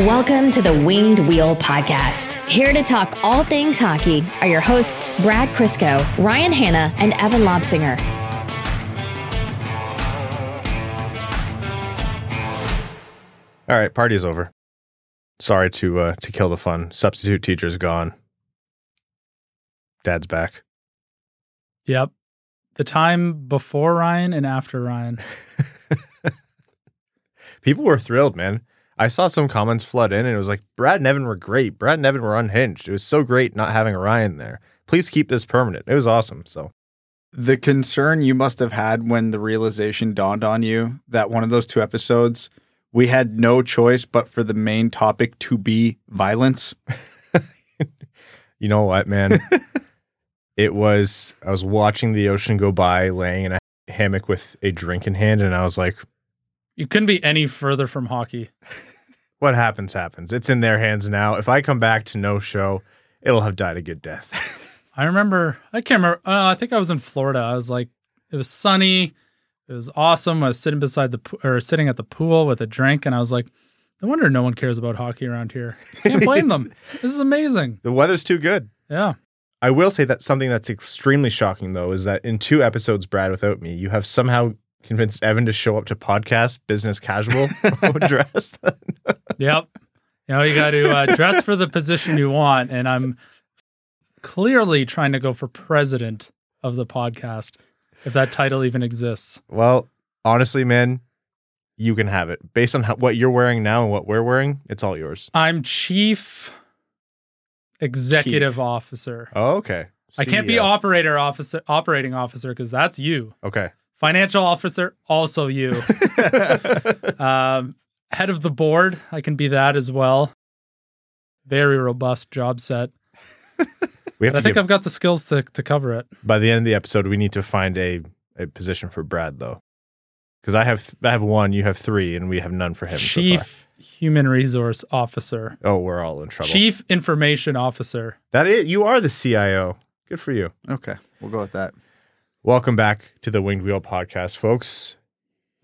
Welcome to the Winged Wheel Podcast. Here to talk all things hockey are your hosts, Brad Crisco, Ryan Hanna, and Evan Lobsinger. All right, party's over. Sorry to uh, to kill the fun. Substitute teacher's gone. Dad's back. Yep. The time before Ryan and after Ryan. People were thrilled, man. I saw some comments flood in and it was like, Brad and Evan were great. Brad and Evan were unhinged. It was so great not having Ryan there. Please keep this permanent. It was awesome. So The concern you must have had when the realization dawned on you that one of those two episodes, we had no choice but for the main topic to be violence. you know what, man? it was I was watching the ocean go by, laying in a hammock with a drink in hand, and I was like, You couldn't be any further from hockey. what happens, happens. It's in their hands now. If I come back to no show, it'll have died a good death. I remember, I can't remember. Uh, I think I was in Florida. I was like, it was sunny. It was awesome. I was sitting beside the, or sitting at the pool with a drink, and I was like, no wonder no one cares about hockey around here. Can't blame them. This is amazing. the weather's too good. Yeah. I will say that something that's extremely shocking, though, is that in two episodes, Brad, without me, you have somehow convinced Evan to show up to podcast business casual dressed. Yep. You know, you got to uh, dress for the position you want. And I'm clearly trying to go for president of the podcast, if that title even exists. well, honestly, man, you can have it. Based on how, what you're wearing now and what we're wearing, it's all yours. I'm chief executive Chief. officer. Oh, okay. I can't be operator officer, operating officer, because that's you. Okay. Financial officer, also you. um, head of the board, I can be that as well. Very robust job set. We have But I think give, I've got the skills to, to cover it. by the end of the episode, we need to find a, a position for Brad, though. Because I have I have one, you have three, and we have none for him. so far. Chief Human Resource Officer, oh, we're all in trouble. Chief Information Officer. That is, you are the CIO. Good for you. Okay, we'll go with that. Welcome back to the Winged Wheel podcast, folks.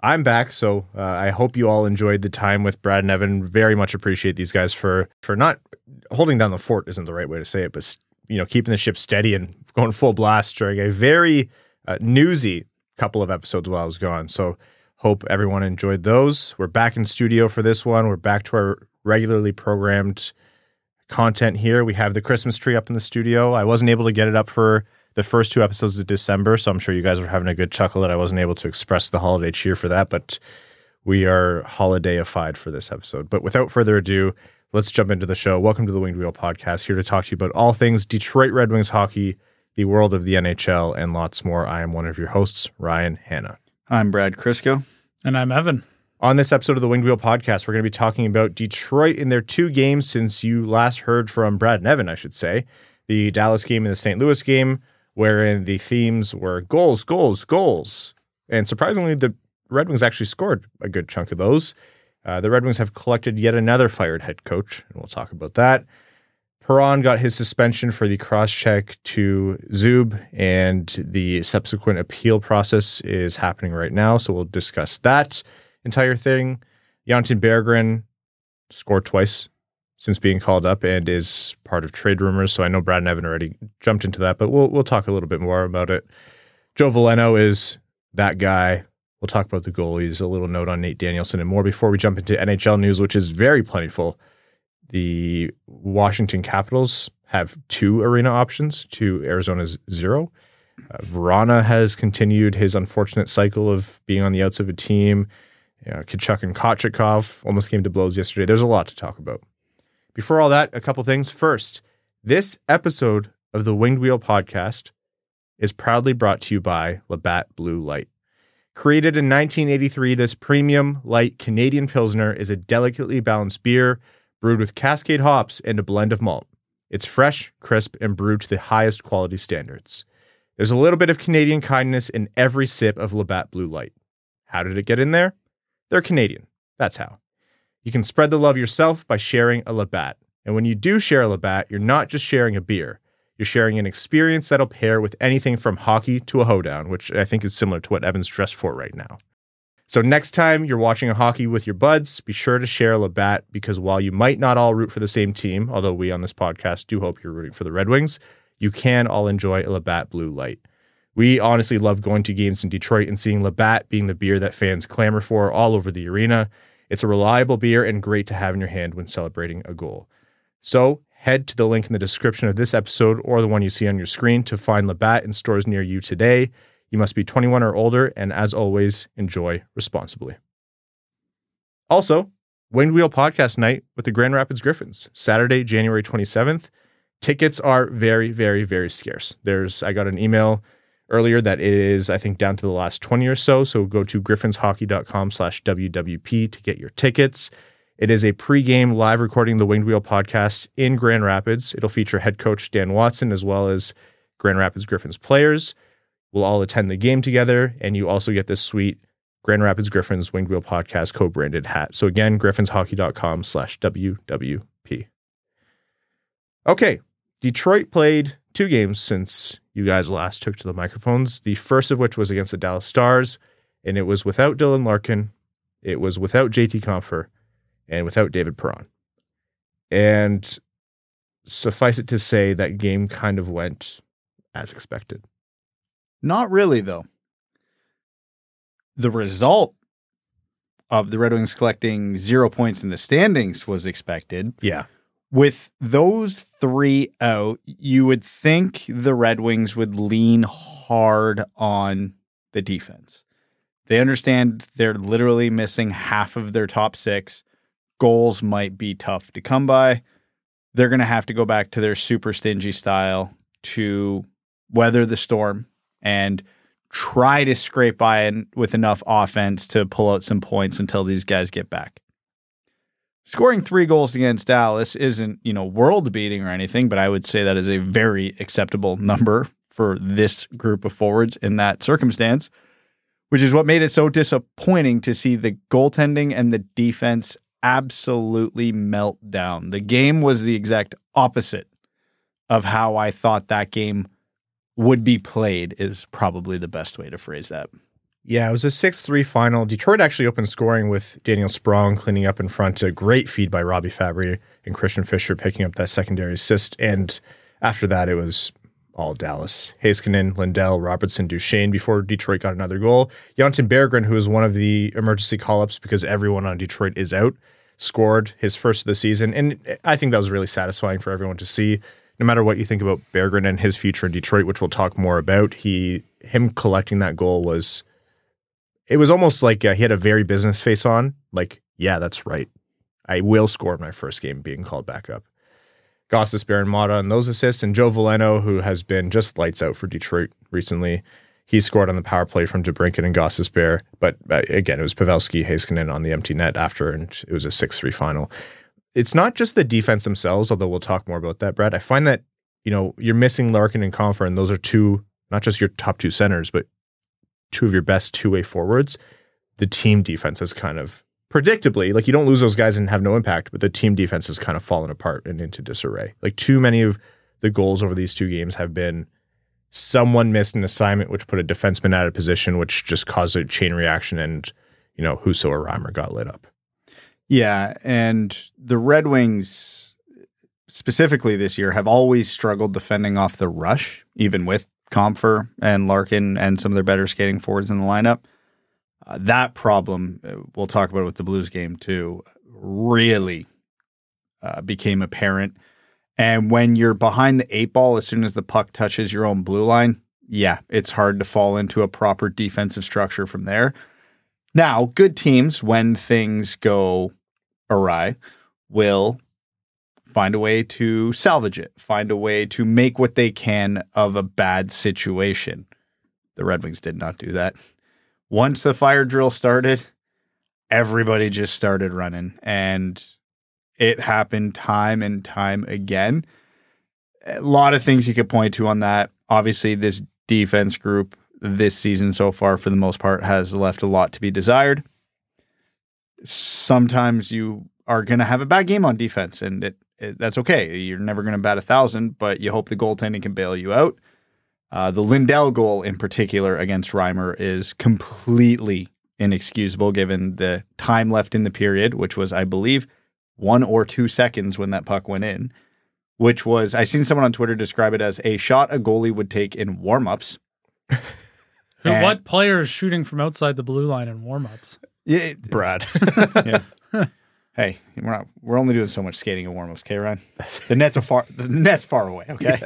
I'm back, so uh, I hope you all enjoyed the time with Brad and Evan. Very much appreciate these guys for for not holding down the fort isn't the right way to say it, but you know keeping the ship steady and going full blast during a very uh, newsy couple of episodes while I was gone. So hope everyone enjoyed those. We're back in studio for this one. We're back to our regularly programmed content here. We have the Christmas tree up in the studio. I wasn't able to get it up for the first two episodes of December, so I'm sure you guys were having a good chuckle that I wasn't able to express the holiday cheer for that, but we are holidayified for this episode. But without further ado, let's jump into the show. Welcome to the Winged Wheel podcast, here to talk to you about all things Detroit Red Wings hockey, the world of the NHL, and lots more. I am one of your hosts, Ryan Hanna. I'm Brad Crisco. And I'm Evan. On this episode of the Winged Wheel podcast, we're going to be talking about Detroit in their two games since you last heard from Brad and Evan, I should say. The Dallas game and the St. Louis game, wherein the themes were goals, goals, goals. And surprisingly, the Red Wings actually scored a good chunk of those. Uh, the Red Wings have collected yet another fired head coach, and we'll talk about that. Perron got his suspension for the cross check to Zub, and the subsequent appeal process is happening right now. So we'll discuss that entire thing. Jonatan Berggren scored twice since being called up and is part of trade rumors. So I know Brad and Evan already jumped into that, but we'll we'll talk a little bit more about it. Joe Veleno is that guy. We'll talk about the goalies, a little note on Nate Danielson, and more before we jump into NHL news, which is very plentiful. The Washington Capitals have two arena options to Arizona's zero. Uh, Vrana has continued his unfortunate cycle of being on the outs of a team. You know, Tkachuk and Kochetkov almost came to blows yesterday. There's a lot to talk about. Before all that, a couple things. First, this episode of the Winged Wheel podcast is proudly brought to you by Labatt Blue Light. Created in 1983, this premium light Canadian Pilsner is a delicately balanced beer brewed with Cascade hops and a blend of malt. It's fresh, crisp, and brewed to the highest quality standards. There's a little bit of Canadian kindness in every sip of Labatt Blue Light. How did it get in there? They're Canadian. That's how. You can spread the love yourself by sharing a Labatt. And when you do share a Labatt, you're not just sharing a beer. You're sharing an experience that'll pair with anything from hockey to a hoedown, which I think is similar to what Evan's dressed for right now. So next time you're watching a hockey with your buds, be sure to share a Labatt because while you might not all root for the same team, although we on this podcast do hope you're rooting for the Red Wings, you can all enjoy a Labatt Blue Light. We honestly love going to games in Detroit and seeing Labatt being the beer that fans clamor for all over the arena. It's a reliable beer and great to have in your hand when celebrating a goal. So head to the link in the description of this episode or the one you see on your screen to find Labatt in stores near you today. You must be 21 or older, and as always, enjoy responsibly. Also, Winged Wheel Podcast Night with the Grand Rapids Griffins, Saturday, January 27th. Tickets are very, very, very scarce. There's I got an email earlier that it is, I think, down to the last 20 or so. So go to griffinshockey.com slash WWP to get your tickets. It is a pregame live recording of the Winged Wheel podcast in Grand Rapids. It'll feature head coach Dan Watson as well as Grand Rapids Griffins players. We'll all attend the game together, and you also get this sweet Grand Rapids Griffins Winged Wheel Podcast co-branded hat. So again, griffinshockey.com slash WWP. Okay, Detroit played two games since you guys last took to the microphones. The first of which was against the Dallas Stars, and it was without Dylan Larkin, it was without JT Compher, and without David Perron. And suffice it to say, that game kind of went as expected. Not really, though. The result of the Red Wings collecting zero points in the standings was expected. Yeah. With those three out, you would think the Red Wings would lean hard on the defense. They understand they're literally missing half of their top six. Goals might be tough to come by. They're going to have to go back to their super stingy style to weather the storm and try to scrape by with enough offense to pull out some points until these guys get back. Scoring three goals against Dallas isn't, you know, world beating or anything, but I would say that is a very acceptable number for this group of forwards in that circumstance, which is what made it so disappointing to see the goaltending and the defense absolutely melt down. The game was the exact opposite of how I thought that game would be played is probably the best way to phrase that. Yeah, it was a 6 3 final. Detroit actually opened scoring with Daniel Sprong cleaning up in front. A great feed by Robbie Fabbri and Christian Fischer picking up that secondary assist. And after that, it was all Dallas. Heiskanen, Lindell, Robertson, Duchene before Detroit got another goal. Jonatan Berggren, who was one of the emergency call ups because everyone on Detroit is out, scored his first of the season. And I think that was really satisfying for everyone to see no matter what you think about Berggren and his future in Detroit, which we'll talk more about, he him collecting that goal was it was almost like uh, he had a very business face on. Like, yeah, that's right. I will score my first game being called back up. Gostisbehere and Maatta on those assists, and Joe Veleno, who has been just lights out for Detroit recently. He scored on the power play from DeBrincat and Gostisbehere, but uh, again, it was Pavelski, Heiskanen on the empty net after, and it was a 6 3 final it's not just the defense themselves, although we'll talk more about that, Brad. I find that, you know, you're missing Larkin and Compher, and those are two, not just your top two centers, but two of your best two way forwards. The team defense has kind of predictably, like you don't lose those guys and have no impact, but the team defense has kind of fallen apart and into disarray. Like too many of the goals over these two games have been someone missed an assignment, which put a defenseman out of position, which just caused a chain reaction, and you know Husso or Reimer got lit up. Yeah, and the Red Wings specifically this year have always struggled defending off the rush, even with Compher and Larkin and some of their better skating forwards in the lineup. Uh, that problem, uh, we'll talk about with the Blues game too, really uh, became apparent. And when you're behind the eight ball, as soon as the puck touches your own blue line, yeah, it's hard to fall into a proper defensive structure from there. Now, good teams, when things go awry, will find a way to salvage it, find a way to make what they can of a bad situation. The Red Wings did not do that. Once the fire drill started, everybody just started running, and it happened time and time again. A lot of things you could point to on that. Obviously, this defense group this season so far, for the most part, has left a lot to be desired. Sometimes you are going to have a bad game on defense, and it, that's okay. You're never going to bat a thousand, but you hope the goaltending can bail you out. Uh, the Lindell goal in particular against Reimer is completely inexcusable given the time left in the period, which was, I believe, one or two seconds when that puck went in. Which was, I seen someone on Twitter describe it as a shot a goalie would take in warmups. Who, And- what player is shooting from outside the blue line in warmups? Yeah, Brad. yeah. hey, we're not. We're only doing so much skating and warmups, okay, Ryan? The nets are far. The nets far away, okay.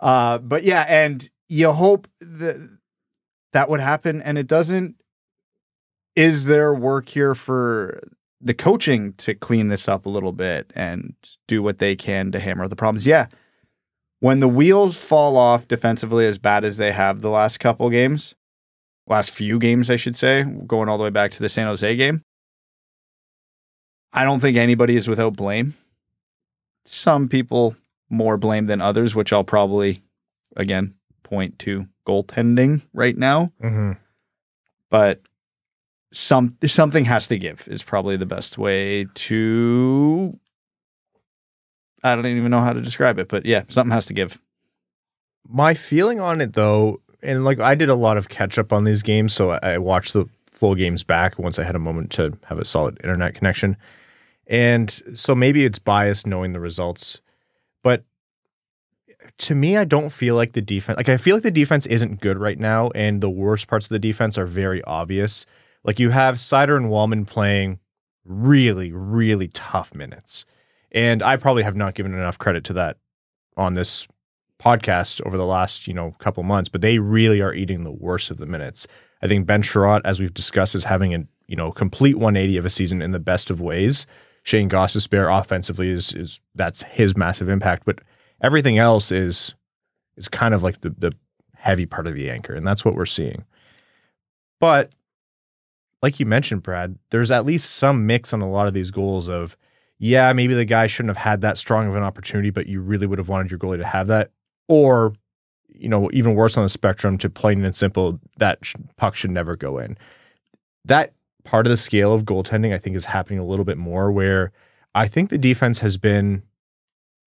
Uh, but yeah, and you hope that that would happen, and it doesn't. Is there work here for the coaching to clean this up a little bit and do what they can to hammer the problems? Yeah. When the wheels fall off defensively as bad as they have the last couple games, last few games, I should say, going all the way back to the San Jose game, I don't think anybody is without blame. Some people more blame than others, which I'll probably, again, point to goaltending right now. hmm But some something has to give is probably the best way to. I don't even know how to describe it, but yeah, something has to give. My feeling on it though, and like I did a lot of catch up on these games, so I watched the full games back once I had a moment to have a solid internet connection. And so maybe it's biased knowing the results, but to me, I don't feel like the defense, like I feel like the defense isn't good right now, and the worst parts of the defense are very obvious. Like you have Seider and Walman playing really, really tough minutes. And I probably have not given enough credit to that on this podcast over the last, you know, couple months, but they really are eating the worst of the minutes. I think Ben Chiarot, as we've discussed, is having a you know complete 180 of a season in the best of ways. Shayne Gostisbehere offensively is is that's his massive impact, but everything else is is kind of like the the heavy part of the anchor, and that's what we're seeing. But like you mentioned, Brad, there's at least some mix on a lot of these goals of yeah, maybe the guy shouldn't have had that strong of an opportunity, but you really would have wanted your goalie to have that. Or, you know, even worse on the spectrum to plain and simple, that sh- puck should never go in. That part of the scale of goaltending, I think, is happening a little bit more where I think the defense has been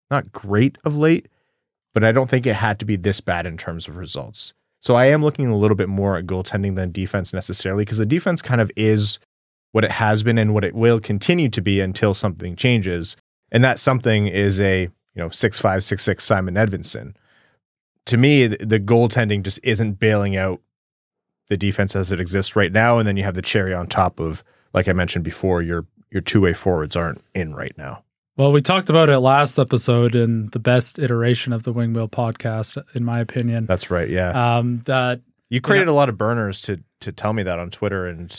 not great of late, but I don't think it had to be this bad in terms of results. So I am looking a little bit more at goaltending than defense necessarily because the defense kind of is what it has been and what it will continue to be until something changes. And that something is a, you know, six five, six six Simon Edvinsson. To me, the, the goaltending just isn't bailing out the defense as it exists right now. And then you have the cherry on top of, like I mentioned before, your your two way forwards aren't in right now. Well, we talked about it last episode in the best iteration of the Wing Wheel podcast, in my opinion. That's right. Yeah. Um, that you created a lot of burners to to tell me that on Twitter and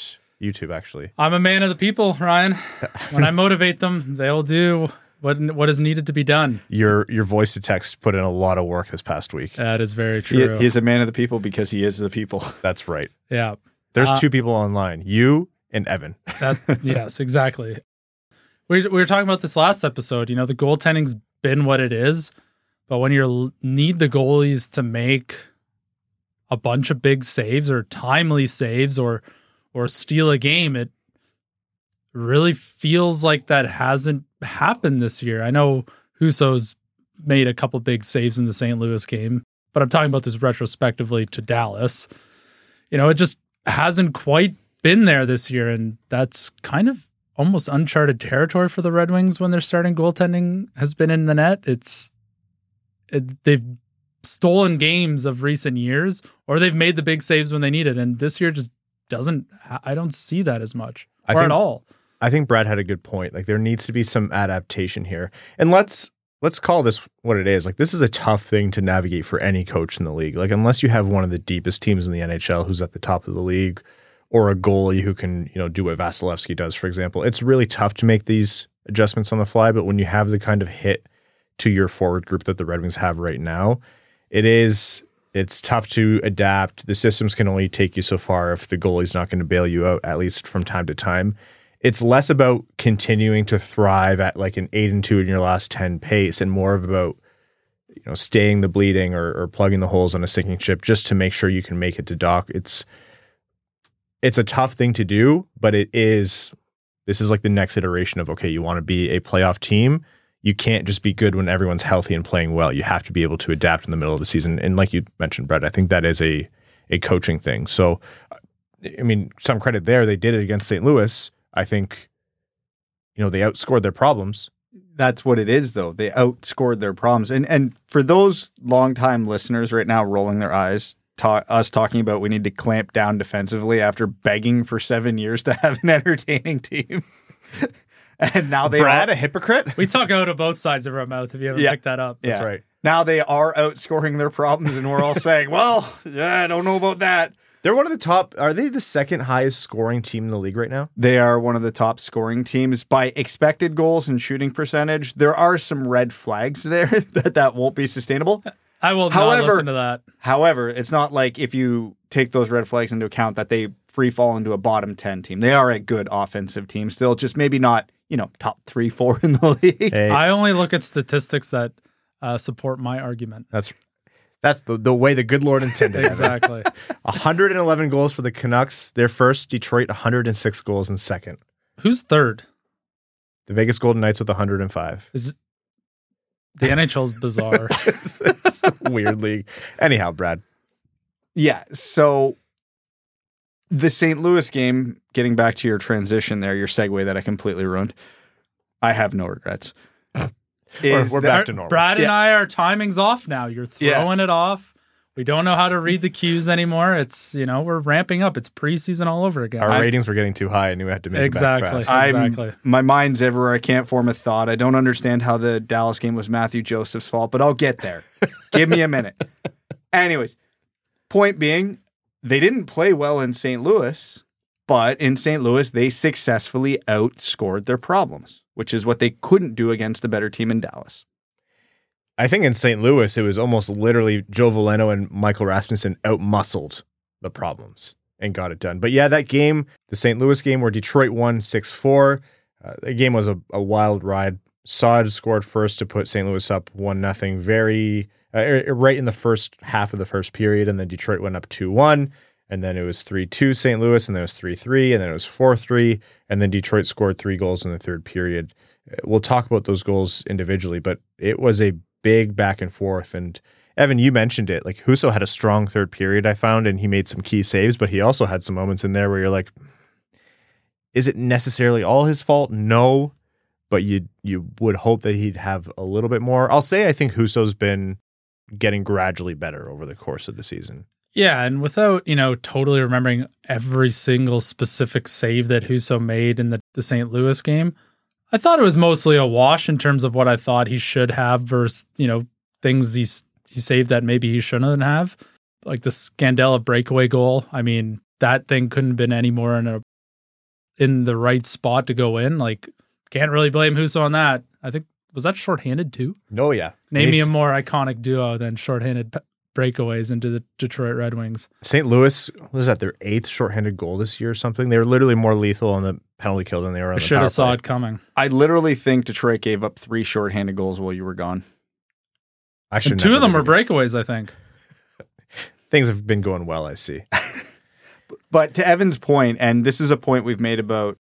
YouTube actually. I'm a man of the people, Ryan. When I motivate them, they'll do what what is needed to be done. Your your voice to text put in a lot of work this past week. That is very He, true. he's a man of the people because he is the people. That's right. yeah. There's Uh, two people online, you and Evan. That yes, exactly. We we were talking about this last episode. You know, the goaltending's been what it is, but when you need the goalies to make a bunch of big saves or timely saves or or steal a game, it really feels like that hasn't happened this year. I know Husso's made a couple big saves in the St. Louis game, but I'm talking about this retrospectively to Dallas. You know, it just hasn't quite been there this year, and that's kind of almost uncharted territory for the Red Wings when their starting goaltending has been in the net. It's it, they've stolen games of recent years, or they've made the big saves when they need it, and this year just doesn't. I don't see that as much I or think- at all. I think Brad had a good point. Like there needs to be some adaptation here. And let's let's call this what it is. Like this is a tough thing to navigate for any coach in the league. Like unless you have one of the deepest teams in the NHL who's at the top of the league or a goalie who can, you know, do what Vasilevskiy does, for example. It's really tough to make these adjustments on the fly, but when you have the kind of hit to your forward group that the Red Wings have right now, it is it's tough to adapt. The systems can only take you so far if the goalie's not going to bail you out at least from time to time it's less about continuing to thrive at like an eight and two in your last 10 pace and more of about you know staying the bleeding or, or plugging the holes on a sinking ship just to make sure you can make it to dock it's it's a tough thing to do but it is this is like the next iteration of okay you want to be a playoff team you can't just be good when everyone's healthy and playing well you have to be able to adapt in the middle of the season and like you mentioned brett i think that is a a coaching thing so I mean, some credit there. They did it against St. Louis. I think, you know, they outscored their problems. That's what it is, though. They outscored their problems. And and for those longtime listeners right now rolling their eyes, ta- us talking about we need to clamp down defensively after begging for seven years to have an entertaining team. and now they Brad, are, a hypocrite. We talk out of both sides of our mouth if you haven't Yeah. picked that up. yeah. That's right. Now they are outscoring their problems, and we're all saying, "Well, yeah, I don't know about that." They're one of the top. Are they the second highest scoring team in the league right now? They are one of the top scoring teams by expected goals and shooting percentage. There are some red flags there that that won't be sustainable. I will However- not listen to that. However, it's not like if you take those red flags into account that they free fall into a bottom 10 team. They are a good offensive team still, just maybe not, you know, top 3 4 in the league. Hey, I only look at statistics that uh, support my argument. that's that's the, the way the good Lord intended. Evan. Exactly. 111 goals for the Canucks. They're first. Detroit 106 goals in second. Who's third? The Vegas Golden Knights with 105. Is the NHL's bizarre. It's a weird league. Anyhow, Brad. Yeah, so the St. Louis game, getting back to your transition there, your segue that I completely ruined. I have no regrets. We're, we're that- back to normal. Brad and Yeah. I, our timing's off now. You're Yeah. throwing it off. We don't know how to read the cues anymore. It's you know we're ramping up. It's preseason all over again. Our I- ratings were getting too high. I knew I had to make Exactly. it back fast. I'm, Exactly. My mind's everywhere. I can't form a thought. I don't understand how the Dallas game was Matthew Joseph's fault, but I'll get there. Give me a minute. Anyways, point being, they didn't play well in St. Louis, but in St. Louis, they successfully outscored their problems, which is what they couldn't do against the better team in Dallas. I think in St. Louis, it was almost literally Joe Veleno and Michael Rasmussen outmuscled the problems and got it done. But yeah, that game, the St. Louis game where Detroit won 6 4, uh, the game was a, a wild ride. Saad scored first to put St. Louis up 1 nothing. very uh, er- right in the first half of the first period. And then Detroit went up 2 1. And then it was 3 2 St. Louis. And then it was 3 3. And then it was 4 3. And then Detroit scored three goals in the third period. Uh, We'll talk about those goals individually, but it was a big back and forth. And Evan, you mentioned it. Like Husso had a strong third period, I found, and he made some key saves, but he also had some moments in there where you're like, is it necessarily all his fault? No. But you you would hope that he'd have a little bit more. I'll say I think Husso's been getting gradually better over the course of the season. Yeah, and without, you know, totally remembering every single specific save that Husso made in the, the St. Louis game, I thought it was mostly a wash in terms of what I thought he should have versus, you know, things he, he saved that maybe he shouldn't have. Like the Scandella breakaway goal. I mean, that thing couldn't have been any more in a in the right spot to go in. Like, can't really blame Husso on that. I think was that shorthanded too? No, yeah. Name me a more iconic duo than shorthanded breakaways into the Detroit Red Wings. St. Louis was that their eighth shorthanded goal this year or something. They were literally more lethal on the penalty kill than they were on I the should power have saw play. it coming. I literally think Detroit gave up three shorthanded goals while you were gone. I should And two of them were breakaways, I think. Things have been going well. I see. But to Evan's point, and this is a point we've made about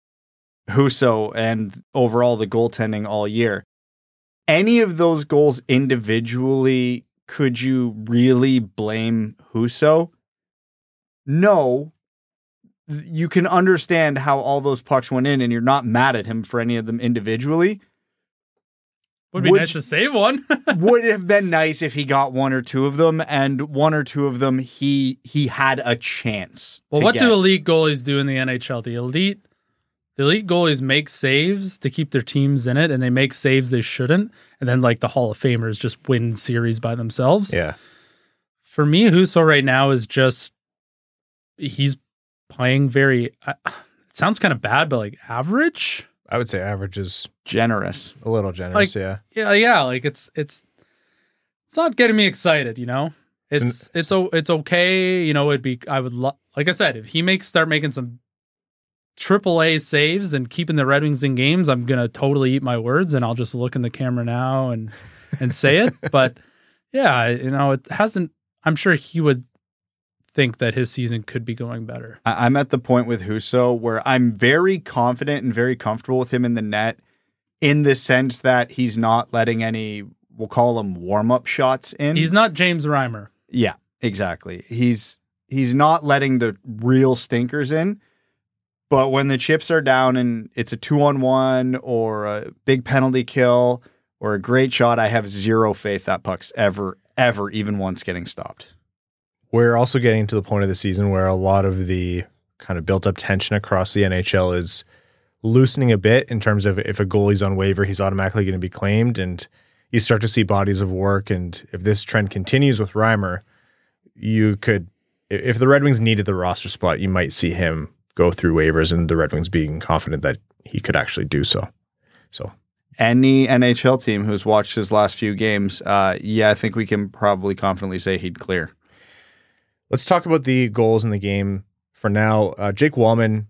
Husso and overall the goaltending all year. Any of those goals individually, could you really blame Husso? No. You can understand how all those pucks went in, and you're not mad at him for any of them individually. Would be Would nice to save one. Would have been nice if he got one or two of them, and one or two of them he he had a chance. well, what get. do elite goalies do in the NHL? The elite the elite goalies make saves to keep their teams in it, and they make saves they shouldn't. And then like the Hall of Famers just win series by themselves. Yeah. For me, Husso right now is just he's playing very uh, it sounds kind of bad, but like average. I would say average is generous? a little generous. Like- yeah. yeah, yeah, like it's it's it's not getting me excited, you know. It's it's o- it's okay, you know. It'd be I would lo- like I said, if he makes start making some triple A saves and keeping the Red Wings in games, I'm gonna totally eat my words and I'll just look in the camera now and and say it. But yeah, you know, it hasn't. I'm sure he would think that his season could be going better. I'm at the point with Husso where I'm very confident and very comfortable with him in the net in the sense that he's not letting any, we'll call them warm up shots in. He's not James Reimer. yeah, exactly. He's he's not letting the real stinkers in. But when the chips are down and it's a two on one or a big penalty kill or a great shot, I have zero faith that puck's ever, ever, even once getting stopped. We're also getting to the point of the season where a lot of the kind of built up tension across the NHL is loosening a bit in terms of if a goalie's on waiver, he's automatically going to be claimed. And you start to see bodies of work. And if this trend continues with Reimer, you could, if the Red Wings needed the roster spot, you might see him go through waivers and the Red Wings being confident that he could actually do so. So Any NHL team who's watched his last few games, uh, yeah, I think we can probably confidently say he'd clear. let's talk about the goals in the game for now. Uh, Jake Walman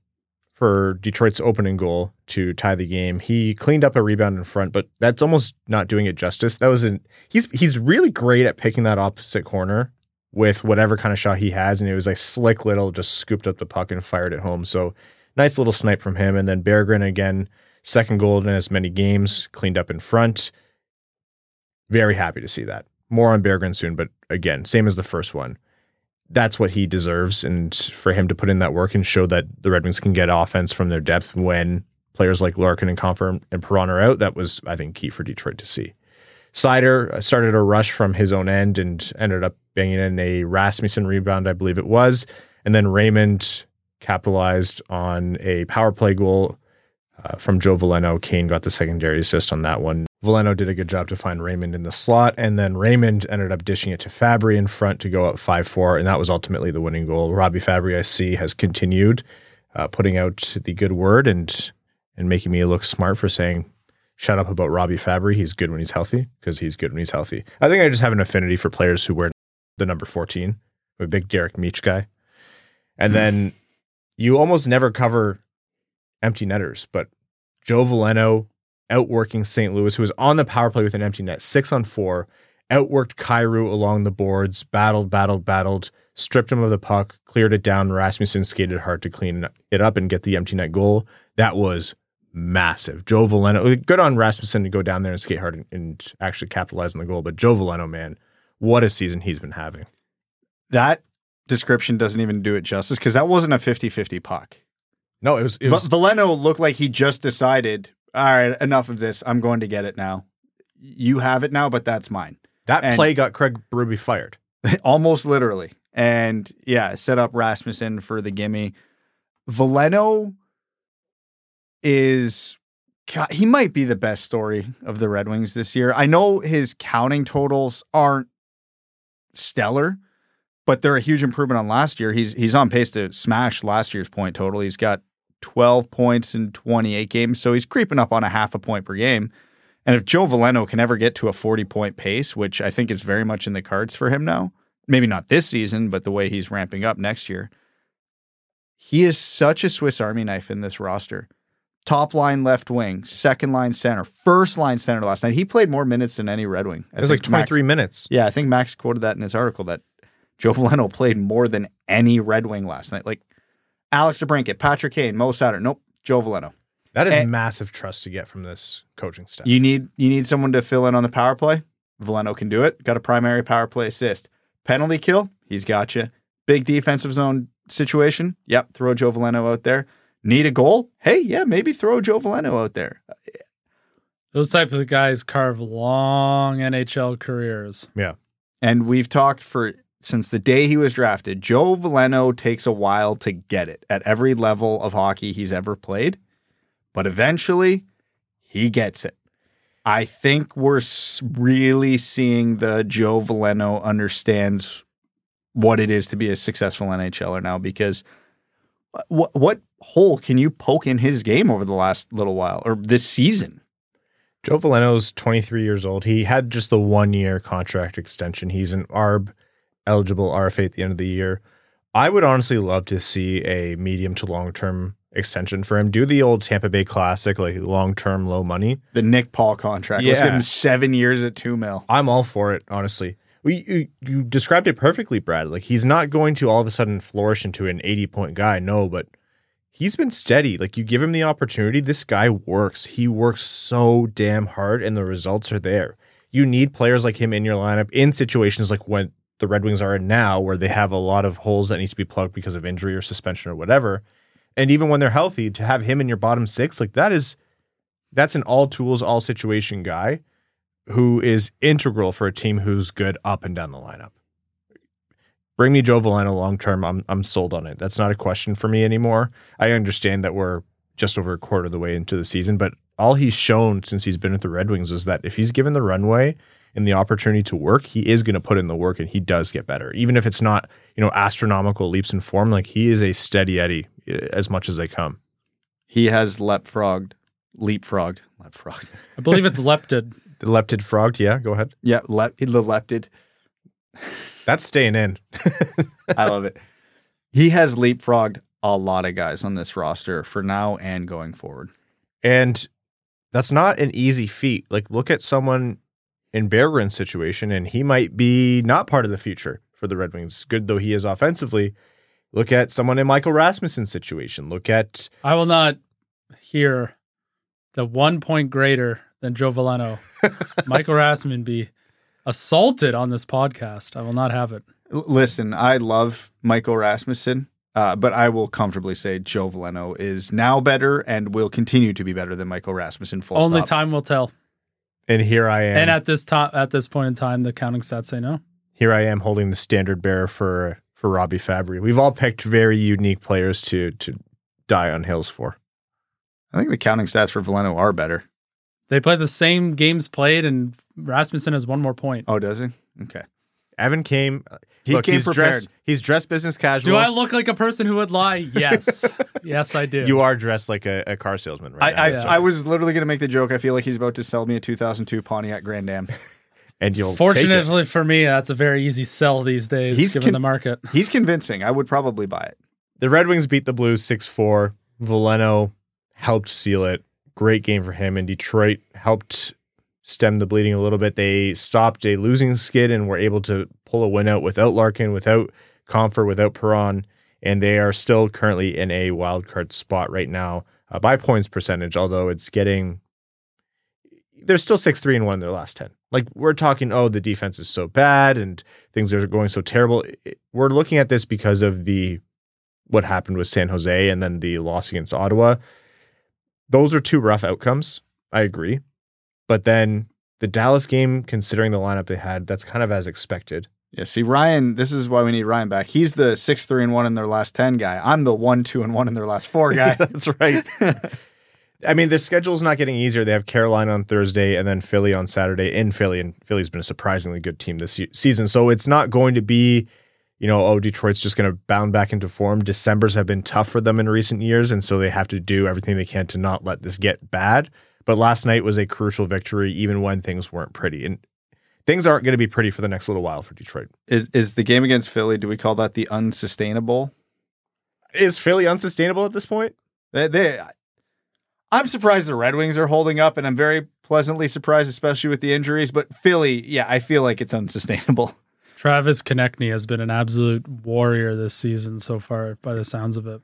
for Detroit's opening goal to tie the game. He cleaned up a rebound in front, but that's almost not doing it justice. That was an he's he's really great at picking that opposite corner with whatever kind of shot he has, and it was like slick little, just scooped up the puck and fired it home. So nice little snipe from him. And then Berggren again, second goal in as many games, cleaned up in front. Very happy to see that. More on Berggren soon, but again, same as the first one that's what he deserves. And for him to put in that work and show that the Red Wings can get offense from their depth when players like Larkin and Compher and Perron are out, that was, I think, key for Detroit to see. Seider uh, started a rush from his own end and ended up banging in a Rasmussen rebound, I believe it was. And then Raymond capitalized on a power play goal uh, from Joe Veleno. Kane got the secondary assist on that one. Veleno did a good job to find Raymond in the slot, and then Raymond ended up dishing it to Fabbri in front to go up 5 4, and that was ultimately the winning goal. Robbie Fabbri, I see, has continued uh, putting out the good word and and making me look smart for saying, shut up about Robbie Fabbri. He's good when he's healthy because he's good when he's healthy. I think I just have an affinity for players who wear the number 14. I'm a big Derek Meech guy. And then you almost never cover empty netters, but Joe Veleno outworking St. Louis, who was on the power play with an empty net, six on four, outworked Kyrou along the boards, battled, battled, battled, stripped him of the puck, cleared it down. Rasmussen skated hard to clean it up and get the empty net goal. That was massive. Joe Veleno, good on Rasmussen to go down there and skate hard and, and actually capitalize on the goal. But Joe Veleno, man, what a season he's been having. That description doesn't even do it justice because that wasn't a 50 50 puck. No, it was, it was Veleno looked like he just decided, all right, enough of this. I'm going to get it now. You have it now, but that's mine. that and- play got Craig Berube fired. Almost literally. And yeah, set up Rasmussen for the gimme. Veleno is God, he might be the best story of the Red Wings this year. I know his counting totals aren't stellar, but they're a huge improvement on last year. He's he's on pace to smash last year's point total. He's got 12 points in 28 games, so he's creeping up on a half a point per game. And if Joe Veleno can ever get to a 40 point pace, which I think is very much in the cards for him now, maybe not this season, but the way he's ramping up next year, he is such a Swiss Army knife in this roster. Top line left wing, second line center, first line center last night. He played more minutes than any Red Wing. I It was like think Max- 23 minutes. yeah, I think Max quoted that in his article that Joe Veleno played more than any Red Wing last night. Like Alex DeBrincat, Patrick Kane, Mo Seider. Nope, Joe Veleno. That is And- massive trust to get from this coaching staff. You need you need someone to fill in on the power play. Veleno can do it. Got a primary power play assist. Penalty kill, he's got you. Big defensive zone situation. Yep, throw Joe Veleno out there. Need a goal? Hey, yeah, maybe throw Joe Veleno out there. Those types of guys carve long NHL careers. yeah. And we've talked for since the day he was drafted. Joe Veleno takes a while to get it at every level of hockey he's ever played, but eventually he gets it. I think we're really seeing the Joe Veleno understands what it is to be a successful NHLer now because what what hole can you poke in his game over the last little while or this season? Joe Veleno's 23 years old. He had just the one year contract extension. He's an ARB eligible RFA at the end of the year. I would honestly love to see a medium to long term extension for him. Do the old Tampa Bay Classic, like long term, low money. The Nick Paul contract. Let's give him seven years at two mil. I'm all for it, honestly. You, you described it perfectly, Brad. Like he's not going to all of a sudden flourish into an 80 point guy. No, but he's been steady. Like you give him the opportunity, this guy works. He works so damn hard, and the results are there. You need players like him in your lineup in situations like when the Red Wings are in now, where they have a lot of holes that need to be plugged because of injury or suspension or whatever. And even when they're healthy, to have him in your bottom six, like that is that's an all tools, all situation guy who is integral for a team who's good up and down the lineup. Bring me Joe Veleno long term. I'm I'm sold on it. That's not a question for me anymore. I understand that we're just over a quarter of the way into the season, but all he's shown since he's been at the Red Wings is that if he's given the runway and the opportunity to work, he is going to put in the work and he does get better. Even if it's not, you know, astronomical leaps in form, like he is a steady Eddie eh, as much as they come. He has leapfrogged, leapfrogged, leapfrogged. I believe it's lepted. The leptid frogged, yeah, go ahead. Yeah, lep, the lepted. That's staying in. I love it. He has leapfrogged a lot of guys on this roster for now and going forward. And that's not an easy feat. Like, look at someone in Berggren's situation, and he might be not part of the future for the Red Wings, good though he is offensively. Look at someone in Michael Rasmussen's situation. Look at I will not hear the one point greater than Joe Veleno, Michael Rasmussen, be assaulted on this podcast. I will not have it. Listen, I love Michael Rasmussen, uh, but I will comfortably say Joe Veleno is now better and will continue to be better than Michael Rasmussen. Full Only stop. time will tell. and here I am. And at this time, at this point in time, the counting stats say no. here I am holding the standard bearer for for Robbie Fabbri. We've all picked very unique players to to die on hills for. I think the counting stats for Veleno are better. They play the same games played, and Rasmussen has one more point. Oh, does he? Okay. Evan came. Uh, he look, came he's prepared. dressed. He's dressed business casual. Do I look like a person who would lie? Yes, yes, I do. You are dressed like a, a car salesman, right? I, now. Yeah. I was literally going to make the joke. I feel like he's about to sell me a 2002 Pontiac Grand Am. and you'll take it. Fortunately for me, that's a very easy sell these days, He's given con- the market. He's convincing. I would probably buy it. The Red Wings beat the Blues 6 4. Veleno helped seal it. Great game for him. And Detroit helped stem the bleeding a little bit. They stopped a losing skid and were able to pull a win out without Larkin, without Compher, without Perron. And they are still currently in a wild card spot right now uh, by points percentage, although it's getting. They're still 6 3 and 1 in their last 10. Like, we're talking, oh, the defense is so bad and things are going so terrible. We're looking at this because of the what happened with San Jose and then the loss against Ottawa. Those are two rough outcomes. I agree. But then the Dallas game, considering the lineup they had, that's kind of as expected. Yeah, see Ryan. This is why we need Ryan back. He's the six three and one in their last ten guy. I'm the one two and one in their last four guy. that's right. I mean, the schedule's not getting easier. They have Carolina on Thursday and then Philly on Saturday in Philly, and Philly's been a surprisingly good team this season. So it's not going to be, you know, oh, Detroit's just going to bound back into form. December's have been tough for them in recent years, and so they have to do everything they can to not let this get bad. But last night was a crucial victory, even when things weren't pretty. And things aren't going to be pretty for the next little while for Detroit. is is the game against Philly? Do we call that the unsustainable? Is Philly unsustainable at this point? They, they I'm surprised the Red Wings are holding up, and I'm very pleasantly surprised, especially with the injuries. But Philly, yeah, I feel like it's unsustainable. Travis Konecny has been an absolute warrior this season so far, by the sounds of it.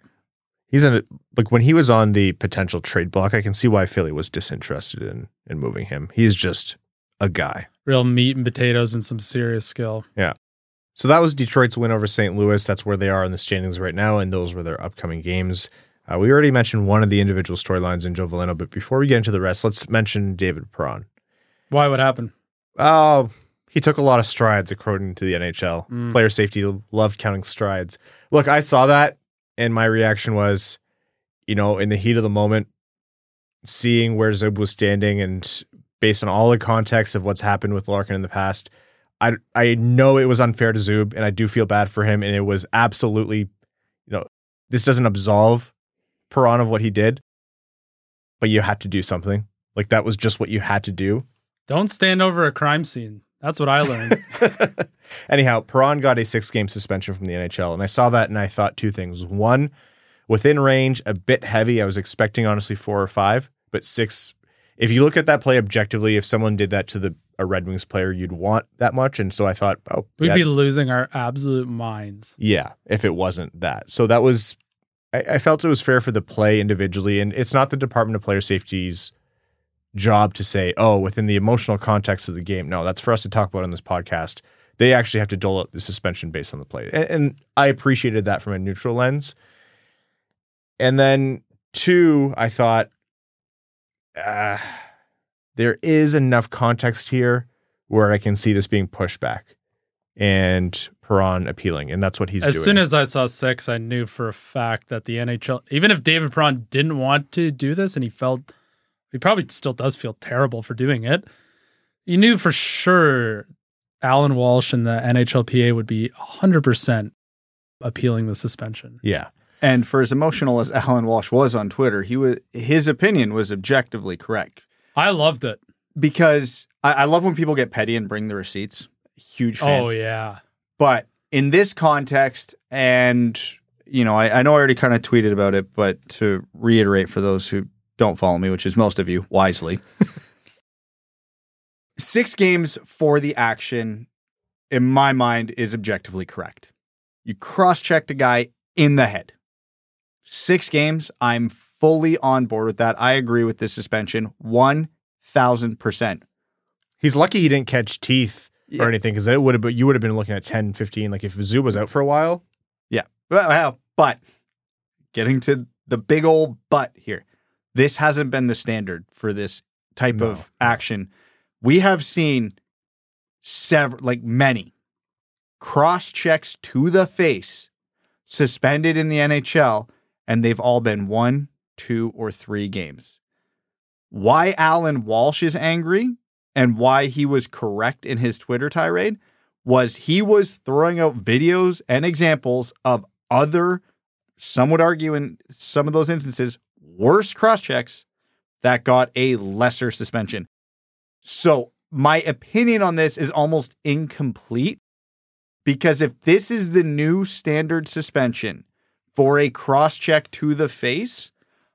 He's in a, like when he was on the potential trade block, I can see why Philly was disinterested in in moving him. He's just a guy. Real meat and potatoes and some serious skill. Yeah. So that was Detroit's win over St. Louis. That's where they are in the standings right now, and those were their upcoming games. Uh, we already mentioned one of the individual storylines in Joe Veleno, but before we get into the rest, let's mention David Perron. Why? What happened? Oh, he took a lot of strides according to the NHL. Mm. Player safety loved counting strides. Look, I saw that, and my reaction was, you know, in the heat of the moment, seeing where Zub was standing, and based on all the context of what's happened with Larkin in the past, I I know it was unfair to Zub, and I do feel bad for him, and it was absolutely, you know, this doesn't absolve Perron of what he did, but you had to do something. Like that was just what you had to do. Don't stand over a crime scene. That's what I learned. Anyhow, Perron got a six game suspension from the NHL. And I saw that and I thought two things. One, within range, a bit heavy. I was expecting honestly four or five, but six. If you look at that play objectively, if someone did that to the a Red Wings player, you'd want that much. And so I thought, oh, We'd yeah, be losing our absolute minds. yeah, if it wasn't that. So that was, I, I felt it was fair for the play individually. And it's not the Department of Player Safety's job to say, oh, within the emotional context of the game. No, that's for us to talk about on this podcast. they actually have to dole out the suspension based on the play. And, and I appreciated that from a neutral lens. And then two, I thought uh, there is enough context here where I can see this being pushed back and Perron appealing, and that's what he's as doing. As soon as I saw six, I knew for a fact that the NHL, even if David Perron didn't want to do this, and he felt he probably still does feel terrible for doing it, you knew for sure Alan Walsh and the NHLPA would be 100% appealing the suspension. yeah, And for as emotional as Alan Walsh was on Twitter, he was his opinion was objectively correct I loved it. because I, I love when people get petty and bring the receipts. Huge fan. Oh, yeah. But in this context, and you know, I, I know I already kind of tweeted about it, but to reiterate for those who don't follow me, which is most of you, wisely, six games for the action, in my mind, is objectively correct. You cross checked a guy in the head. Six games, I'm fully on board with that. I agree with this suspension 1000%. he's lucky he didn't catch teeth Yeah. or anything because it would have. You would have been looking at 10, 15. Like if Zub was out for a while, Yeah. Well, well, but getting to the big old butt here. This hasn't been the standard for this type No, of action. We have seen several, like many, cross checks to the face suspended in the NHL, and they've all been one, two, or three games. Why Alan Walsh is angry and why he was correct in his Twitter tirade was he was throwing out videos and examples of other, some would argue in some of those instances, worse cross checks that got a lesser suspension. So my opinion on this is almost incomplete because if this is the new standard suspension for a cross check to the face,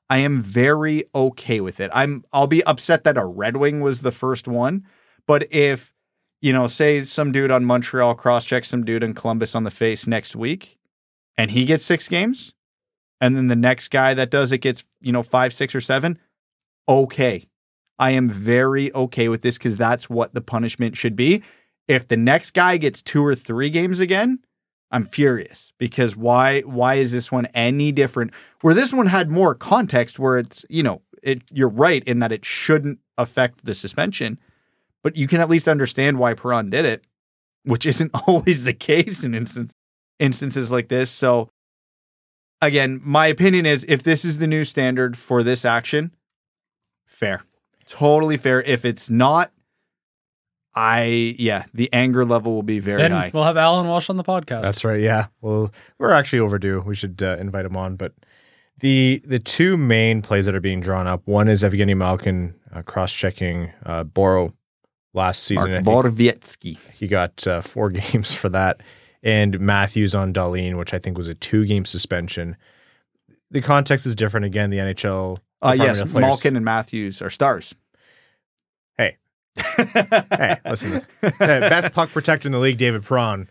I am very okay with it. I'm I'll be upset that a Red Wing was the first one, but if you know, say some dude on Montreal cross checks some dude in Columbus on the face next week and he gets 6 games and then the next guy that does it gets, you know, 5, 6 or 7, okay. I am very okay with this cuz that's what the punishment should be. If the next guy gets 2 or 3 games again, I'm furious because why why is this one any different? Where this one had more context where it's, you know, it you're right in that it shouldn't affect the suspension, but you can at least understand why Perron did it, which isn't always the case in instance instances like this. So again, my opinion is if this is the new standard for this action, fair. Totally fair. If it's not, I yeah, the anger level will be very Then high. we'll have Alan Walsh on the podcast. That's right. Yeah. Well, we're actually overdue. We should uh, invite him on. But the the two main plays that are being drawn up, one is Evgeny Malkin uh, cross checking uh, Boro last season. I Mark think Borowiecki. he got uh, four games for that, and Matthews on Dahlin, which I think was a two game suspension. The context is different. Again, the NHL. Uh, yes, Malkin and Matthews are stars. Hey, hey, listen, best puck protector in the league, David Perron.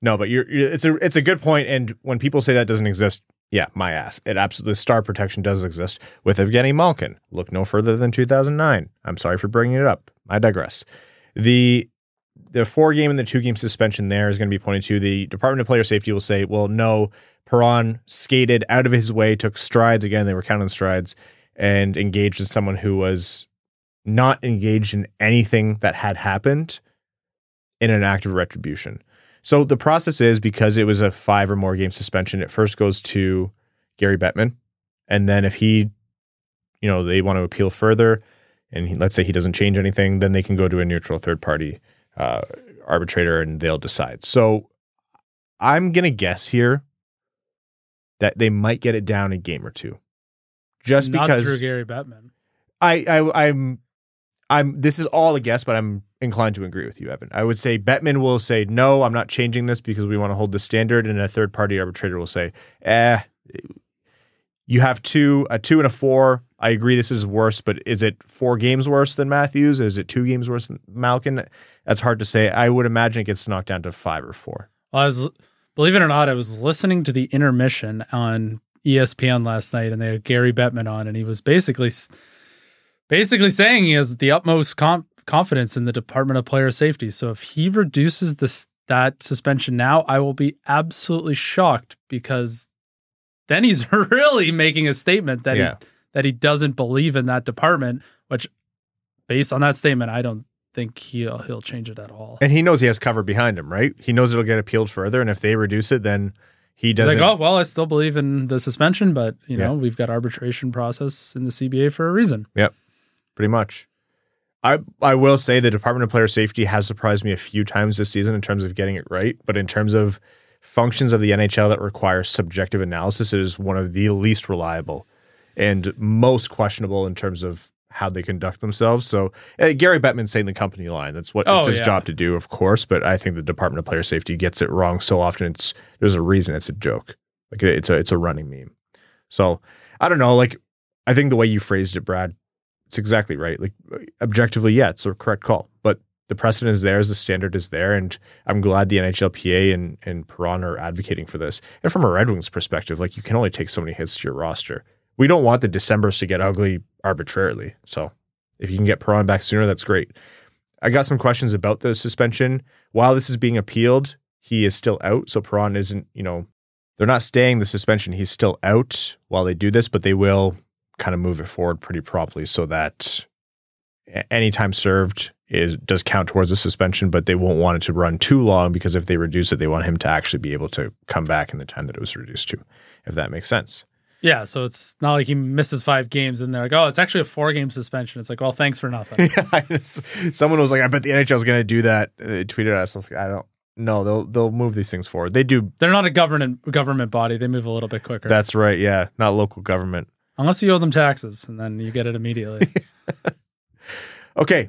No, but you're, you're it's a it's a good point. And when people say that doesn't exist, yeah, my ass. It absolutely star protection does exist with Evgeny Malkin. Look no further than 2009. I'm sorry for bringing it up. I digress. The the four game and the two game suspension there is going to be pointed to. The Department of Player Safety will say, well, no, Perron skated out of his way, took strides. Again, they were counting strides and engaged with someone who was not engaged in anything that had happened in an act of retribution. So the process is because it was a five or more game suspension, it first goes to Gary Bettman. And then if he, you know, they want to appeal further and he, let's say he doesn't change anything, then they can go to a neutral third party uh, arbitrator and they'll decide. So I'm going to guess here that they might get it down a game or two. Just Not because through Gary Bettman. I, I I'm I'm this is all a guess, but I'm inclined to agree with you, Evan. I would say Bettman will say no, I'm not changing this because we want to hold the standard, and a third party arbitrator will say, eh, you have two, a two and a four. I agree this is worse, but is it four games worse than Matthews? Is it two games worse than Malkin? That's hard to say. I would imagine it gets knocked down to five or four. Well, I was, believe it or not, I was listening to the intermission on ESPN last night, and they had Gary Bettman on, and he was basically, basically saying he has the utmost com- confidence in the Department of Player Safety. So if he reduces this that suspension now, I will be absolutely shocked because then he's really making a statement that Yeah. he that he doesn't believe in that department, which based on that statement, I don't think he'll uh, he'll change it at all. And he knows he has cover behind him, right? He knows it'll get appealed further, and if they reduce it, then he doesn't. like, oh well, I still believe in the suspension, but you know Yeah. we've got arbitration process in the CBA for a reason. Yep, pretty much. I I will say the Department of Player Safety has surprised me a few times this season in terms of getting it right, but in terms of functions of the NHL that require subjective analysis, it is one of the least reliable and most questionable in terms of how they conduct themselves. So uh, Gary Bettman saying the company line. That's what Oh, it's his yeah. job to do, of course. But I think the Department of Player Safety gets it wrong so often. It's there's a reason it's a joke. Like it's a it's a running meme. So I don't know. Like I think the way you phrased it, Brad, it's exactly right. Like objectively, yeah, it's a correct call. But the precedent is there, as the standard is there, and I'm glad the NHLPA and and Perron are advocating for this. And from a Red Wings perspective, like you can only take so many hits to your roster. We don't want the Decembers to get ugly arbitrarily. So if you can get Perron back sooner, that's great. I got some questions about the suspension. While this is being appealed, he is still out. So Perron isn't, you know, they're not staying the suspension. He's still out while they do this, but they will kind of move it forward pretty promptly so that any time served is does count towards the suspension, but they won't want it to run too long because if they reduce it, they want him to actually be able to come back in the time that it was reduced to, if that makes sense. Yeah, so it's not like he misses five games and they're like, oh, it's actually a four game suspension. It's like, well, thanks for nothing. Just- Someone was like, "I bet the NHL is going to do that." They tweeted at us. I was like, "I don't." No, they'll they'll move these things forward. They do. They're not a government government body. They move a little bit quicker. That's right. Yeah, not local government. Unless you owe them taxes and then you get it immediately. Okay.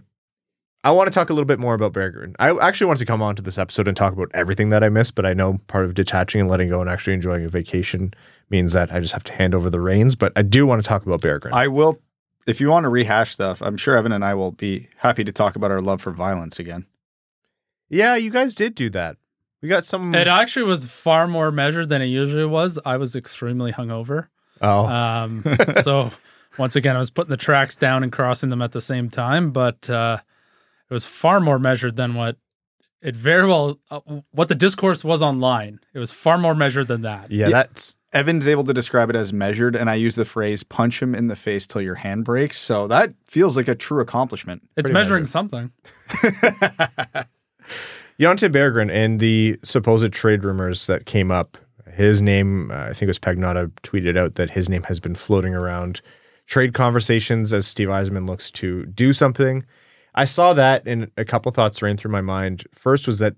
I want to talk a little bit more about Berggren. I actually wanted to come on to this episode and talk about everything that I missed, but I know part of detaching and letting go and actually enjoying a vacation means that I just have to hand over the reins. But I do want to talk about Berggren. I will, if you want to rehash stuff, I'm sure Evan and I will be happy to talk about our love for violence again. yeah, you guys did do that. We got some. it actually was far more measured than it usually was. I was extremely hungover. oh, Um, so once again, I was putting the tracks down and crossing them at the same time, but uh, it was far more measured than what it very well uh, what the discourse was online. It was far more measured than that. yeah, that's Evan's able to describe it as measured, and I use the phrase punch him in the face till your hand breaks. So that feels like a true accomplishment. It's Pretty measuring measured. something. Jonatan Berggren and the supposed trade rumors that came up. His name, uh, I think it was Pagnotta, tweeted out that his name has been floating around trade conversations as Steve Yzerman looks to do something. I saw that, and a couple thoughts ran through my mind. First was that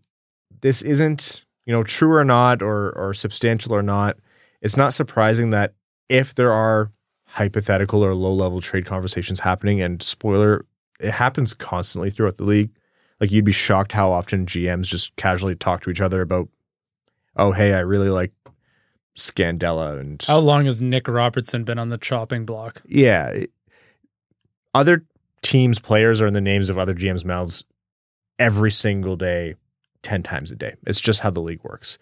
this isn't, you know, true or not, or or substantial or not. It's not surprising that if there are hypothetical or low level trade conversations happening, and spoiler, it happens constantly throughout the league. Like you'd be shocked how often GMs just casually talk to each other about, oh hey, I really like Scandella and How long has Nick Robertson been on the chopping block? yeah. Other teams' players are in the names of other GMs' mouths every single day, 10 times a day. It's just how the league works.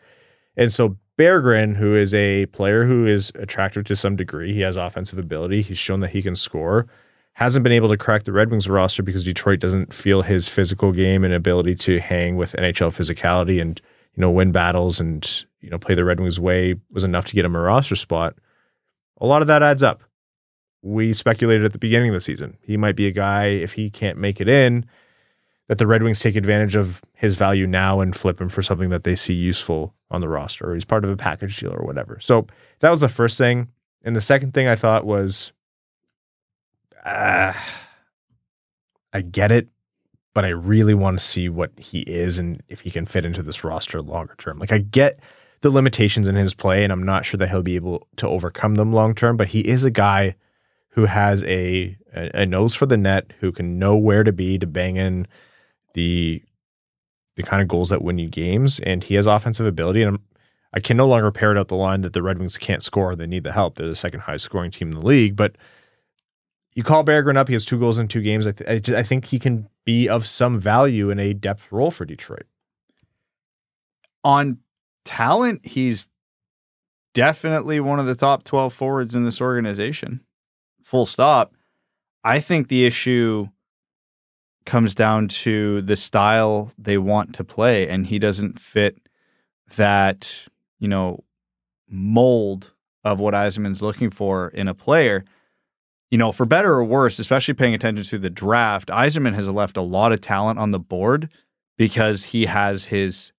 And so Berggren, who is a player who is attractive to some degree, he has offensive ability. He's shown that he can score. Hasn't been able to crack the Red Wings roster because Detroit doesn't feel his physical game and ability to hang with NHL physicality and you know win battles and you know play the Red Wings way was enough to get him a roster spot. A lot of that adds up we speculated at the beginning of the season. He might be a guy, if he can't make it in, that the Red Wings take advantage of his value now and flip him for something that they see useful on the roster, or he's part of a package deal or whatever. So that was the first thing. And the second thing I thought was, uh, I get it, but I really want to see what he is and if he can fit into this roster longer term. Like, I get the limitations in his play, and I'm not sure that he'll be able to overcome them long term, but he is a guy who has a, a nose for the net, who can know where to be to bang in the the kind of goals that win you games, and he has offensive ability. And I'm, I can no longer parrot out the line that the Red Wings can't score; they need the help. They're the second highest scoring team in the league, but you call Berggren up; he has two goals in two games. I, th- I, think he can be of some value in a depth role for Detroit. On talent, he's definitely one of the top 12 forwards in this organization. Full stop. I think the issue comes down to the style they want to play, and he doesn't fit that, you know, mold of what Yzerman's looking for in a player. You know, for better or worse, especially paying attention to the draft, Yzerman has left a lot of talent on the board because he has his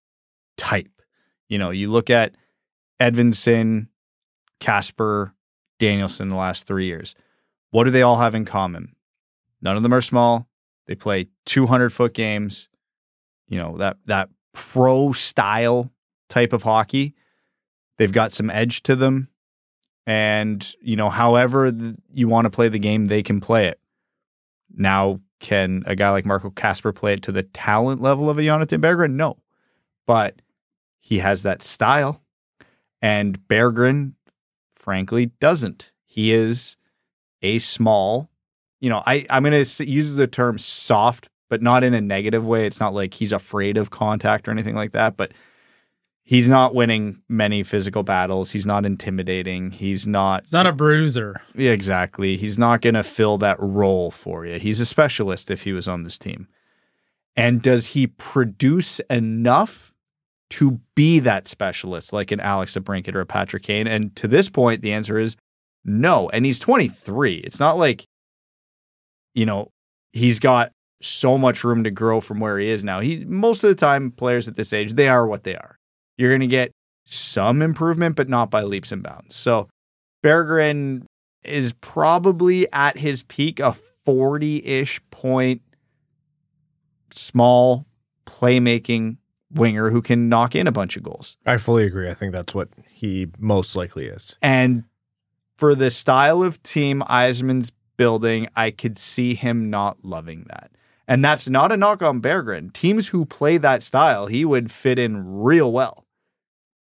type. You know, you look at Edvinsson, Kasper, Danielson the last three years. What do they all have in common? None of them are small. They play 200 foot games. You know, that, that pro style type of hockey. They've got some edge to them. And, you know, however you want to play the game, they can play it. Now, can a guy like Marco Kasper play it to the talent level of a Jonatan Berggren? No. But he has that style. And Berggren, frankly, doesn't. He is a small, you know, I, I'm going to use the term soft, but not in a negative way. It's not like he's afraid of contact or anything like that. But he's not winning many physical battles. He's not intimidating. He's not. He's not a bruiser. Yeah, exactly. He's not going to fill that role for you. He's a specialist if he was on this team. And does he produce enough to be that specialist like an Alex DeBrincat or a Patrick Kane? And to this point, the answer is no. And he's 23. It's not like, you know, he's got so much room to grow from where he is now. He most of the time players at this age, they are what they are you're going to get some improvement, but not by leaps and bounds. So Berggren is probably at his peak a 40 ish point small playmaking winger who can knock in a bunch of goals. I fully agree. I think that's what he most likely is. And for the style of team Yzerman's building, I could see him not loving that. And that's not a knock on Berggren. Teams who play that style, he would fit in real well.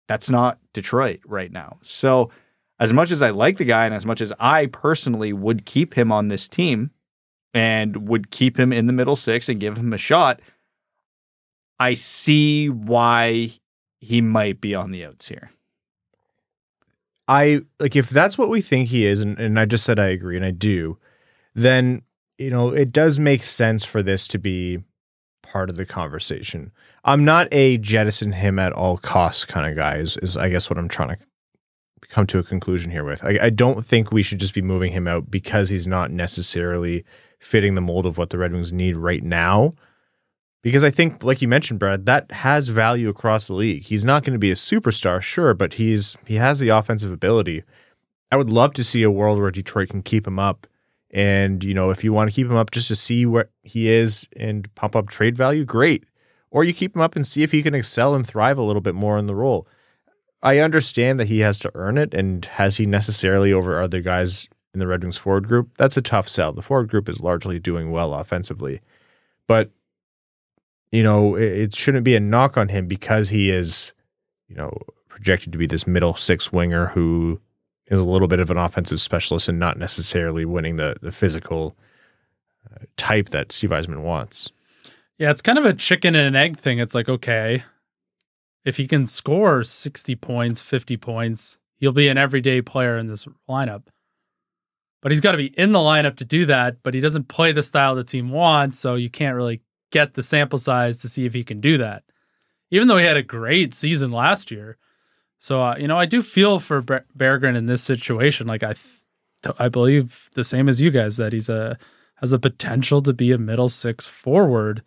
That's not Detroit right now. So, as much as I like the guy and as much as I personally would keep him on this team and would keep him in the middle six and give him a shot, I see why he might be on the outs here. I like if that's what we think he is, and, and I just said I agree, and I do, then you know it does make sense for this to be part of the conversation. I'm not a jettison him at all costs kind of guy, is, is I guess what I'm trying to come to a conclusion here with. I, I don't think we should just be moving him out because he's not necessarily fitting the mold of what the Red Wings need right now. Because I think, like you mentioned, Brad, that has value across the league. He's not going to be a superstar, sure, but he's he has the offensive ability. I would love to see a world where Detroit can keep him up. And, you know, if you want to keep him up just to see where he is and pump up trade value, great or you keep him up and see if he can excel and thrive a little bit more in the role. I understand that he has to earn it, and has he necessarily over other guys in the Red Wings forward group? That's a tough sell. The forward group is largely doing well offensively, but you know it, it shouldn't be a knock on him because he is, you know, projected to be this middle six winger who is a little bit of an offensive specialist and not necessarily winning the the physical uh, type that Steve Yzerman wants. Yeah, it's kind of a chicken and an egg thing. It's like, okay, if he can score 60 points, 50 points, he'll be an everyday player in this lineup. But he's got to be in the lineup to do that, but he doesn't play the style the team wants, so you can't really get the sample size to see if he can do that. Even though he had a great season last year. So, uh, you know, I do feel for Berggren in this situation. Like I th- I believe the same as you guys that he's a has a potential to be a middle six forward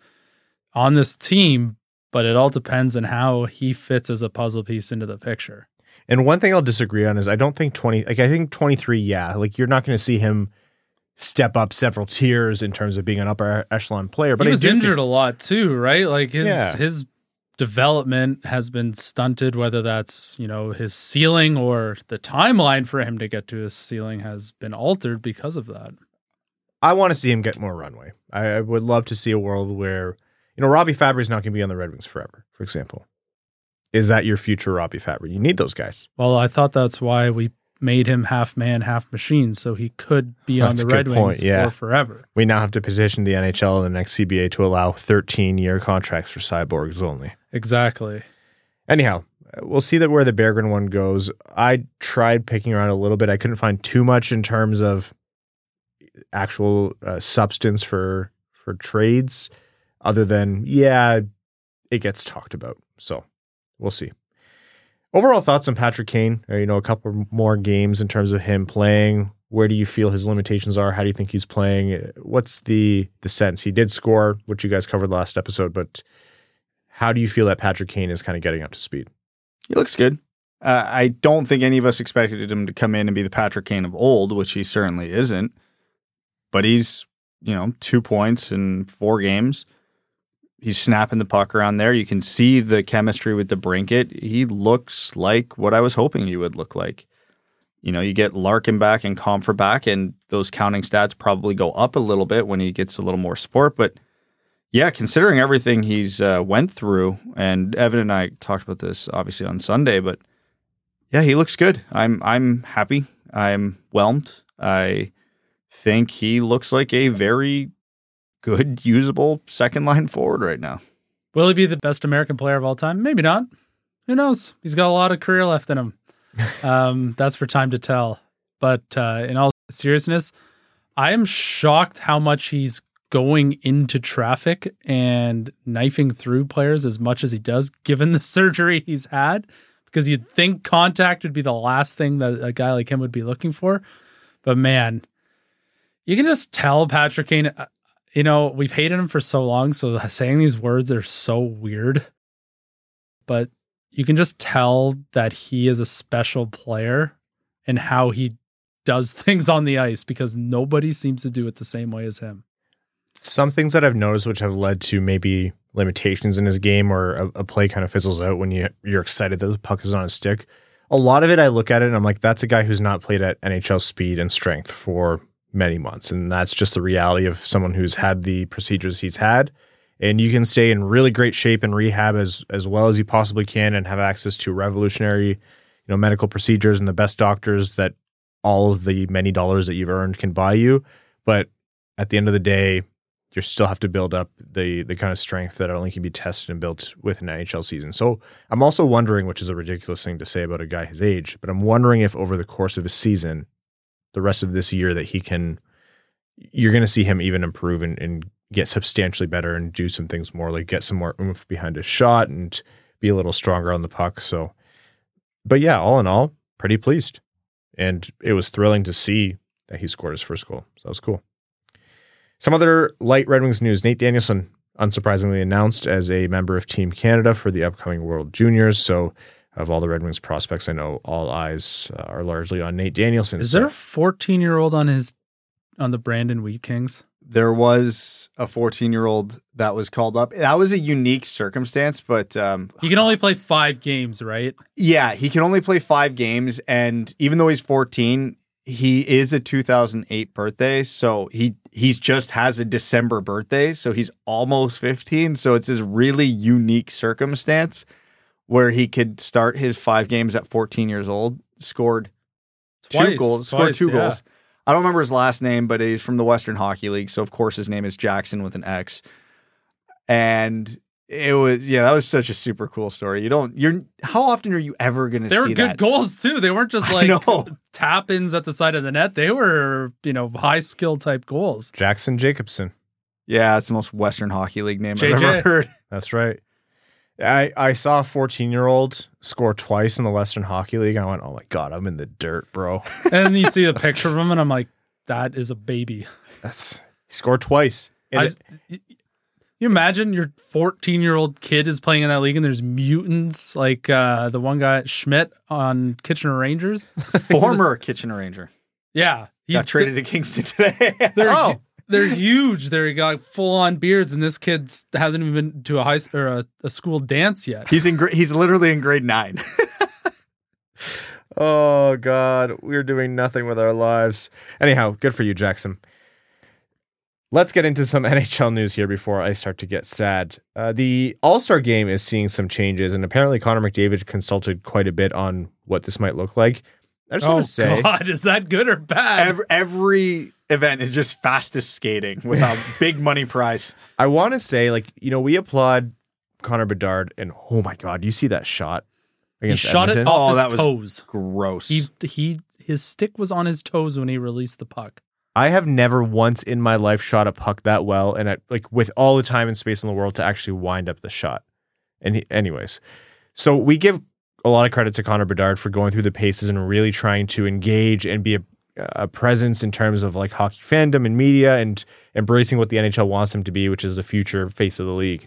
on this team, but it all depends on how he fits as a puzzle piece into the picture. And one thing I'll disagree on is I don't think 20 like I think 23 yeah, like you're not going to see him step up several tiers in terms of being an upper echelon player, but he was injured think, a lot too, right? Like his yeah. his development has been stunted whether that's, you know, his ceiling or the timeline for him to get to his ceiling has been altered because of that. I want to see him get more runway. I would love to see a world where you know, Robbie Fabbri is not going to be on the Red Wings forever, for example. Is that your future Robbie Fabbri? You need those guys. Well, I thought that's why we made him half man, half machine, so he could be that's on the Red Wings yeah. for forever. We now have to petition the NHL and the next CBA to allow 13 year contracts for cyborgs only. Exactly. Anyhow, we'll see that where the Berggren one goes. I tried picking around a little bit. I couldn't find too much in terms of actual uh, substance for for trades, other than yeah, it gets talked about. So we'll see. Overall thoughts on Patrick Kane? Uh, you know, a couple more games in terms of him playing. Where do you feel his limitations are? How do you think he's playing? What's the the sense? He did score, which you guys covered last episode, but how do you feel that Patrick Kane is kind of getting up to speed? He looks good. Uh, I don't think any of us expected him to come in and be the Patrick Kane of old, which he certainly isn't. But he's, you know, two points in four games. He's snapping the puck around there. You can see the chemistry with DeBrincat. He looks like what I was hoping he would look like. You know, you get Larkin back and Compher back, and those counting stats probably go up a little bit when he gets a little more support. But yeah, considering everything he's uh, went through, and Evan and I talked about this obviously on Sunday, but yeah, he looks good. I'm I'm happy. I'm whelmed. I think he looks like a very good, usable second line forward right now. Will he be the best American player of all time? Maybe not. Who knows? He's got a lot of career left in him. um, that's for time to tell. But uh, in all seriousness, I am shocked how much he's going into traffic and knifing through players as much as he does, given the surgery he's had. Because you'd think contact would be the last thing that a guy like him would be looking for. But man, you can just tell Patrick Kane, uh, you know, we've hated him for so long. So saying these words are so weird. But you can just tell that he is a special player and how he does things on the ice because nobody seems to do it the same way as him. Some things that I've noticed which have led to maybe limitations in his game or a, a play kind of fizzles out when you you're excited that the puck is on a stick. A lot of it I look at it and I'm like, that's a guy who's not played at NHL speed and strength for many months. And that's just the reality of someone who's had the procedures he's had. And you can stay in really great shape and rehab as as well as you possibly can and have access to revolutionary, you know, medical procedures and the best doctors that all of the many dollars that you've earned can buy you. But at the end of the day, you still have to build up the the kind of strength that only can be tested and built with an NHL season. So I'm also wondering, which is a ridiculous thing to say about a guy his age, but I'm wondering if over the course of a season, the rest of this year, that he can, you're going to see him even improve and, and get substantially better and do some things more, like get some more oomph behind his shot and be a little stronger on the puck. So, but yeah, all in all, pretty pleased, and it was thrilling to see that he scored his first goal. So that was cool. Some other light Red Wings news Nate Danielson, unsurprisingly, announced as a member of Team Canada for the upcoming World Juniors. So, of all the Red Wings prospects, I know all eyes uh, are largely on Nate Danielson. Is So- there a 14 year old on his on the Brandon Wheat Kings? There was a 14 year old that was called up. That was a unique circumstance, but um, He can only play five games, right? yeah, he can only play five games. And even though he's 14, he is a 2008 birthday. So he he's just has a December birthday. So he's almost 15. So it's this really unique circumstance where he could start his five games at 14 years old, scored two Twice, goals, scored two yeah. goals. I don't remember his last name, but he's from the Western Hockey League. So of course his name is Jackson with an X. And it was yeah, that was such a super cool story. You don't you're how often are you ever gonna They were good that? goals too. They weren't just like know. tap ins at the side of the net. They were, you know, high skill type goals. Jaxon Jacobson. Yeah, it's the most Western Hockey League name I've ever heard. That's right. I, I saw a 14 year old score twice in the Western Hockey League. And I went, oh my God, I'm in the dirt, bro. And then you see a picture of him, and I'm like, that is a baby. That's he scored twice. I, it- you imagine your 14 year old kid is playing in that league, and there's mutants like uh, the one guy Schmidt on Kitchener Rangers. Former Kitchener Ranger. Yeah, he Got traded to Kingston today. They're Oh. Hu- they're huge. They're got full on beards, and this kid hasn't even been to a high s- or a, a school dance yet. he's in gra- he's literally in grade nine. oh God, we're doing nothing with our lives. Anyhow, good for you, Jackson. Let's get into some NHL news here before I start to get sad. Uh, the All Star game is seeing some changes, and apparently Connor McDavid consulted quite a bit on what this might look like. I just Oh want to say, God, is that good or bad? every, every event is just fastest skating with a big money prize. I want to say, like, you know, we applaud Connor Bedard, and oh my God, you see that shot he against shot it Edmonton? off Oh, his that was- toes. Gross. He he his stick was on his toes when he released the puck. I have never once in my life shot a puck that well and at, like with all the time and space in the world to actually wind up the shot. And he, anyways, so we give a lot of credit to Connor Bedard for going through the paces and really trying to engage and be a, a presence in terms of like hockey fandom and media and embracing what the NHL wants him to be, which is the future face of the league.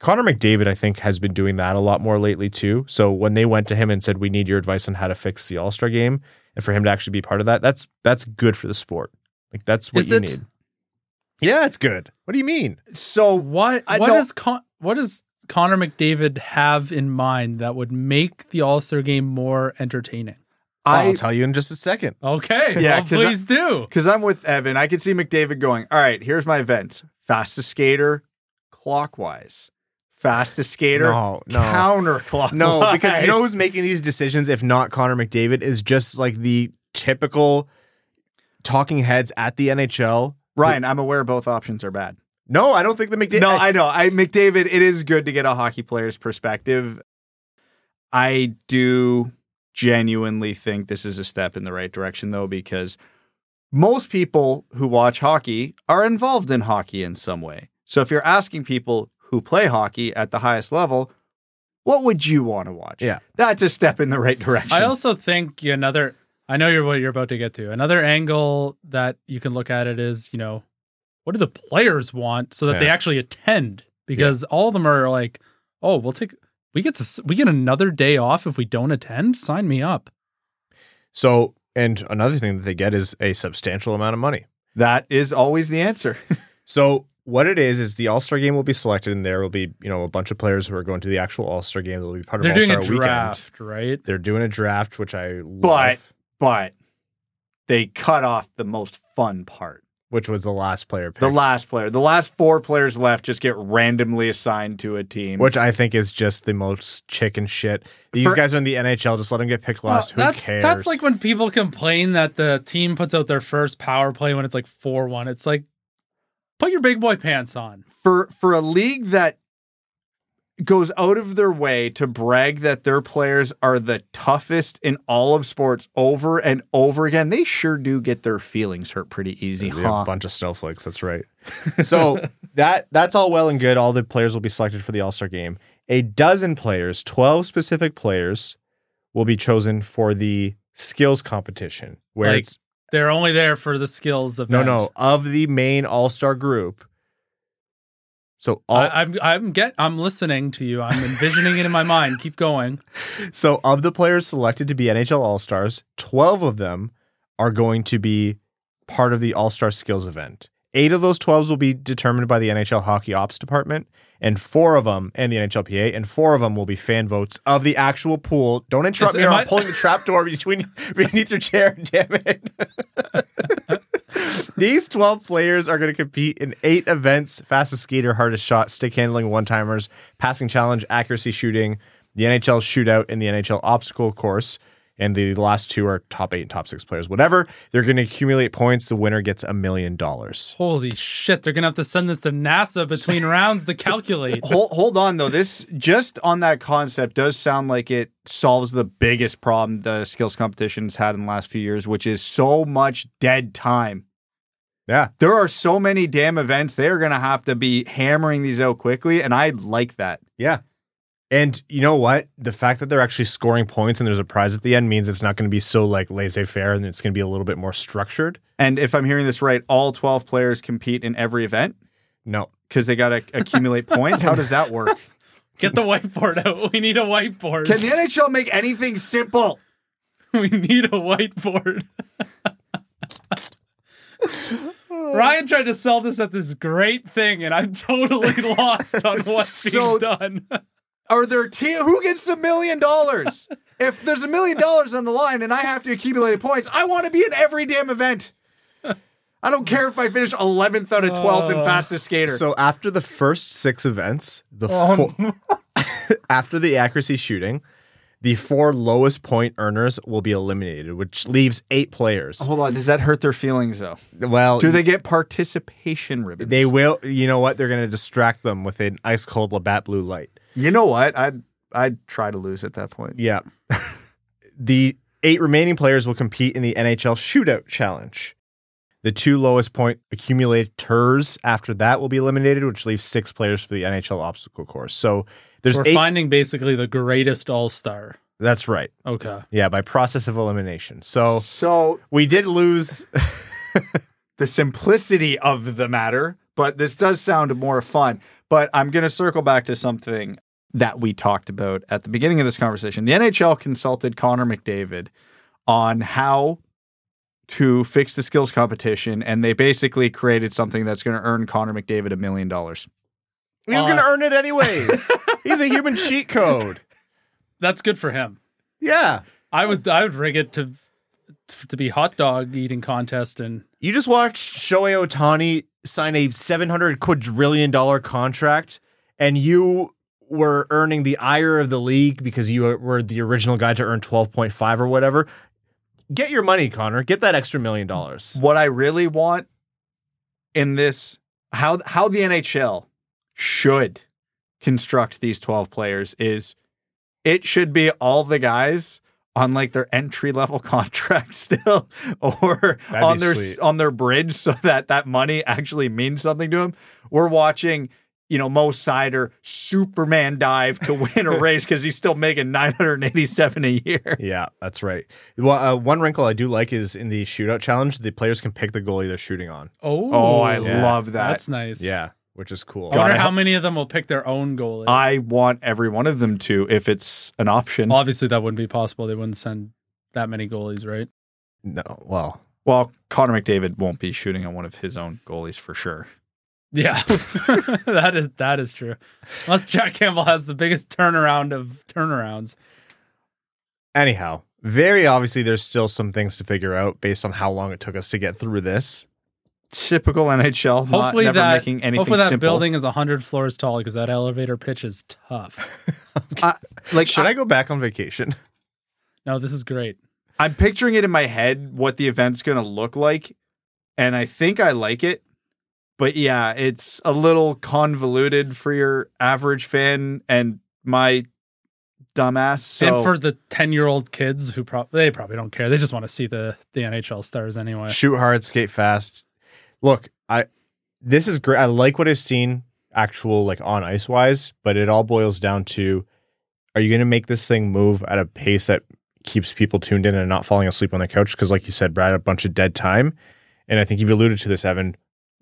Connor McDavid, I think, has been doing that a lot more lately too. So when they went to him and said, "We need your advice on how to fix the All Star game," and for him to actually be part of that, that's that's good for the sport. Like that's what Is you it? need. Yeah, it's good. What do you mean? So What I what don't- does Con- what does Connor McDavid have in mind that would make the All Star game more entertaining? I I'll tell you in just a second. Okay, Yeah, well, 'cause I- please do. because I'm with Evan, I can see McDavid going. All right, here's my events: fastest skater, clockwise. Fastest skater, No, no. counterclockwise. No, because you know who's making these decisions, if not Connor McDavid, is just like the typical talking heads at the NHL. Ryan, I'm aware both options are bad. No, I don't think the McDavid. No, I know. I McDavid, it is good to get a hockey player's perspective. I do genuinely think this is a step in the right direction though because most people who watch hockey are involved in hockey in some way. So if you're asking people who play hockey at the highest level, what would you want to watch? Yeah. That's a step in the right direction. I also think another. I know you're what you're about to get to. Another angle that you can look at it is, you know, what do the players want so that they actually attend? Because all of them are like, oh, we'll take we get to we get another day off if we don't attend. Sign me up. So, and another thing that they get is a substantial amount of money. that is always the answer. So, what it is is the All Star game will be selected, and there will be you know a bunch of players who are going to the actual All Star game. They'll be part of They're All doing Star a weekend. draft, right? They're doing a draft, which I love, But- but they cut off the most fun part. Which was the last player pick, The last player, the last four players left just get randomly assigned to a team. which I think is just the most chicken shit. These For- guys are in the NHL. Just let them get picked last. Who that's cares? that's like when people complain that the team puts out their first power play when it's like four one. It's like put your big boy pants on. for for a league that goes out of their way to brag that their players are the toughest in all of sports over and over again, they sure do get their feelings hurt pretty easy, We huh? a bunch of snowflakes. That's right. So that that's all well and good. All the players will be selected for the All Star game. A dozen players, twelve specific players, will be chosen for the skills competition. Where Like, it's They're only there for the skills of no, no of the main All Star group. So all I, I'm I'm get I'm listening to you. I'm envisioning it in my mind. Keep going. so of the players selected to be NHL All Stars, twelve of them are going to be part of the All Star Skills event. Eight of those 12s will be determined by the NHL Hockey Ops Department, and four of them, and the NHLPA, and four of them will be fan votes of the actual pool. Don't interrupt Is- me or I'm I- pulling the trap door between beneath your chair, damn it. These 12 players are going to compete in eight events fastest skater, hardest shot, stick handling, one timers, passing challenge, accuracy shooting, the NHL shootout, and the NHL obstacle course. And the last two are top eight and top six players. Whatever. They're going to accumulate points. The winner gets a million dollars. Holy shit! They're gonna have to send this to NASA between rounds to calculate. hold, hold on though. This just on that concept does sound like it solves the biggest problem the skills competitions had in the last few years, which is so much dead time. Yeah. There are so many damn events. They're going to have to be hammering these out quickly. And I like that. Yeah. And you know what? The fact that they're actually scoring points and there's a prize at the end means it's not going to be so like laissez faire and it's going to be a little bit more structured. And if I'm hearing this right, all 12 players compete in every event No. because they got to accumulate points. How does that work? Get the whiteboard out. We need a whiteboard. Can the NHL make anything simple? we need a whiteboard. Ryan tried to sell this at this great thing, and I'm totally lost on what's So- being done. Are there te- who gets the million dollars? If there's a million dollars on the line and I have to accumulate points, I want to be in every damn event. I don't care if I finish 11th out of 12th in Uh, fastest skater. So after the first six events, the fo- after the accuracy shooting, the four lowest point earners will be eliminated, which leaves eight players. Hold on, does that hurt their feelings though? Well, Do they get participation ribbons? They will. You know what? They're going to distract them with an ice cold Labatt blue light. You know what? I'd I'd try to lose at that point. Yeah. the eight remaining players will compete in the NHL Shootout Challenge. The two lowest point accumulators after that will be eliminated, which leaves six players for the NHL obstacle course. So there's So we're eight. finding basically the greatest all star. That's right. Okay. Yeah, by process of elimination. So So we did lose. the simplicity of the matter, but this does sound more fun. But I'm going to circle back to something that we talked about at the beginning of this conversation. The NHL consulted Connor McDavid on how to fix the skills competition, and they basically created something that's going to earn Connor McDavid a million dollars. he was Uh, going to earn it anyways. He's a human cheat code. That's good for him. Yeah. I would I would rig it to to be hot dog eating contest and You just watched Shohei Ohtani sign a seven hundred quadrillion dollar contract, and you were earning the ire of the league because you were the original guy to earn twelve point five or whatever. Get your money, Connor. Get that extra million dollars. What I really want in this how how the NHL should construct these 12 players is it should be all the guys on like their entry level contract still or That'd on their sweet. on their bridge so that that money actually means something to them. We're watching you know, Mo Seider Superman dive to win a race because he's still making 987 a year. Yeah, that's right. Well, uh, one wrinkle I do like is in the shootout challenge, the players can pick the goalie they're shooting on. oh Oh, I Yeah. love that. That's nice. Yeah, which is cool. I wonder how many of them will pick their own goalie. I want every one of them to, if it's an option. Obviously, that wouldn't be possible. They wouldn't send that many goalies, right? No, well, Well, Connor McDavid won't be shooting on one of his own goalies for sure. Yeah, that is that is true. Unless Jack Campbell has the biggest turnaround of turnarounds. anyhow, very obviously, there's still some things to figure out based on how long it took us to get through this. Typical NHL. not- Hopefully never that making anything hopefully that simple. building is hundred floors tall because that elevator pitch is tough. I- like Should I, I go back on vacation? no, this is great. I'm picturing it in my head what the event's going to look like, and I think I like it. But yeah, it's a little convoluted for your average fan and my dumbass. So and for the ten year old kids who probably they probably don't care. They just want to see the the NHL stars anyway. Shoot hard, skate fast. Look, I this is great. I like what I've seen actual like on ice wise, but it all boils down to are you going to make this thing move at a pace that keeps people tuned in and not falling asleep on the couch? Because, like you said, Brad, a bunch of dead time. And I think you've alluded to this, Evan.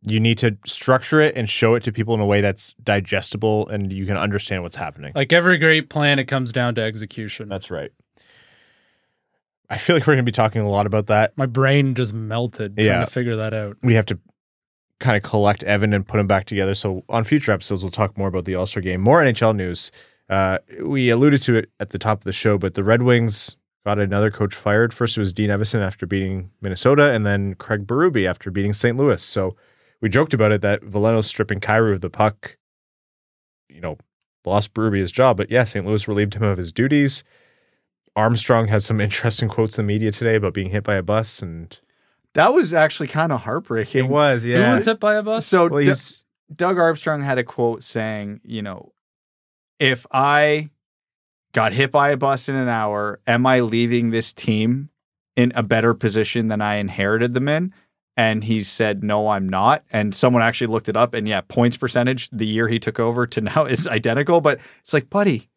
You need to structure it and show it to people in a way that's digestible and you can understand what's happening. Like every great plan, it comes down to execution. That's right. I feel like we're going to be talking a lot about that. My brain just melted trying to figure that out. we have to kind of collect Evan and put him back together. So on future episodes, we'll talk more about the All Star game, more NHL news. Uh, we alluded to it at the top of the show, but the Red Wings got another coach fired. First, it was Dean Evason after beating Minnesota, and then Craig Berube after beating St. Louis. So we joked about it that Veleno's stripping Kyrou of the puck, you know, lost Berube his job. But yeah, St. Louis relieved him of his duties. Armstrong has some interesting quotes in the media today about being hit by a bus, and that was actually kind of heartbreaking. it was, yeah. Who was hit by a bus? So Well, D- Doug Armstrong had a quote saying, you know, if I got hit by a bus in an hour, am I leaving this team in a better position than I inherited them in? And he said, no, I'm not. And someone actually looked it up. And yeah, points percentage the year he took over to now is identical. But it's like, buddy,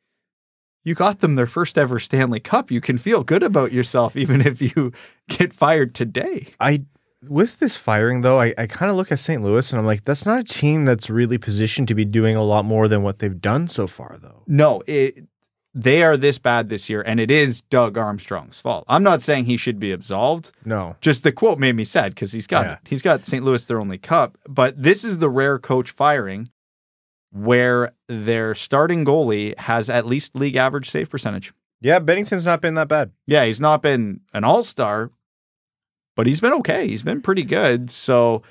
you got them their first ever Stanley Cup. You can feel good about yourself even if you get fired today. I with this firing though, I, I kind of look at St. Louis and I'm like, that's not a team that's really positioned to be doing a lot more than what they've done so far though. No, it, they are this bad this year, and it is Doug Armstrong's fault. I'm not saying he should be absolved. No. Just the quote made me sad because he's got Yeah. he's got St. Louis their only cup. But this is the rare coach firing where their starting goalie has at least league average save percentage. Yeah, Binnington's not been that bad. Yeah, he's not been an all star, but he's been okay. He's been pretty good. So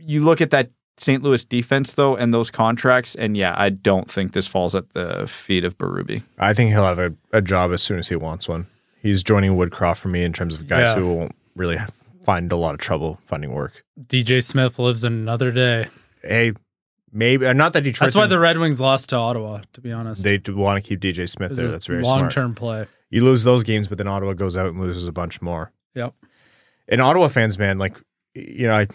you look at that St. Louis defense though, and those contracts, and yeah, I don't think this falls at the feet of Berube. I think he'll have a, a job as soon as he wants one. He's joining Woodcroft for me in terms of guys Yeah. who won't really find a lot of trouble finding work. DJ Smith lives another day. Hey, maybe uh, not that Detroit. That's why the Red Wings lost to Ottawa. To be honest, they do want to keep DJ Smith This there. is That's very long term play. You lose those games, but then Ottawa goes out and loses a bunch more. Yep. And Ottawa fans, man, like you know, I,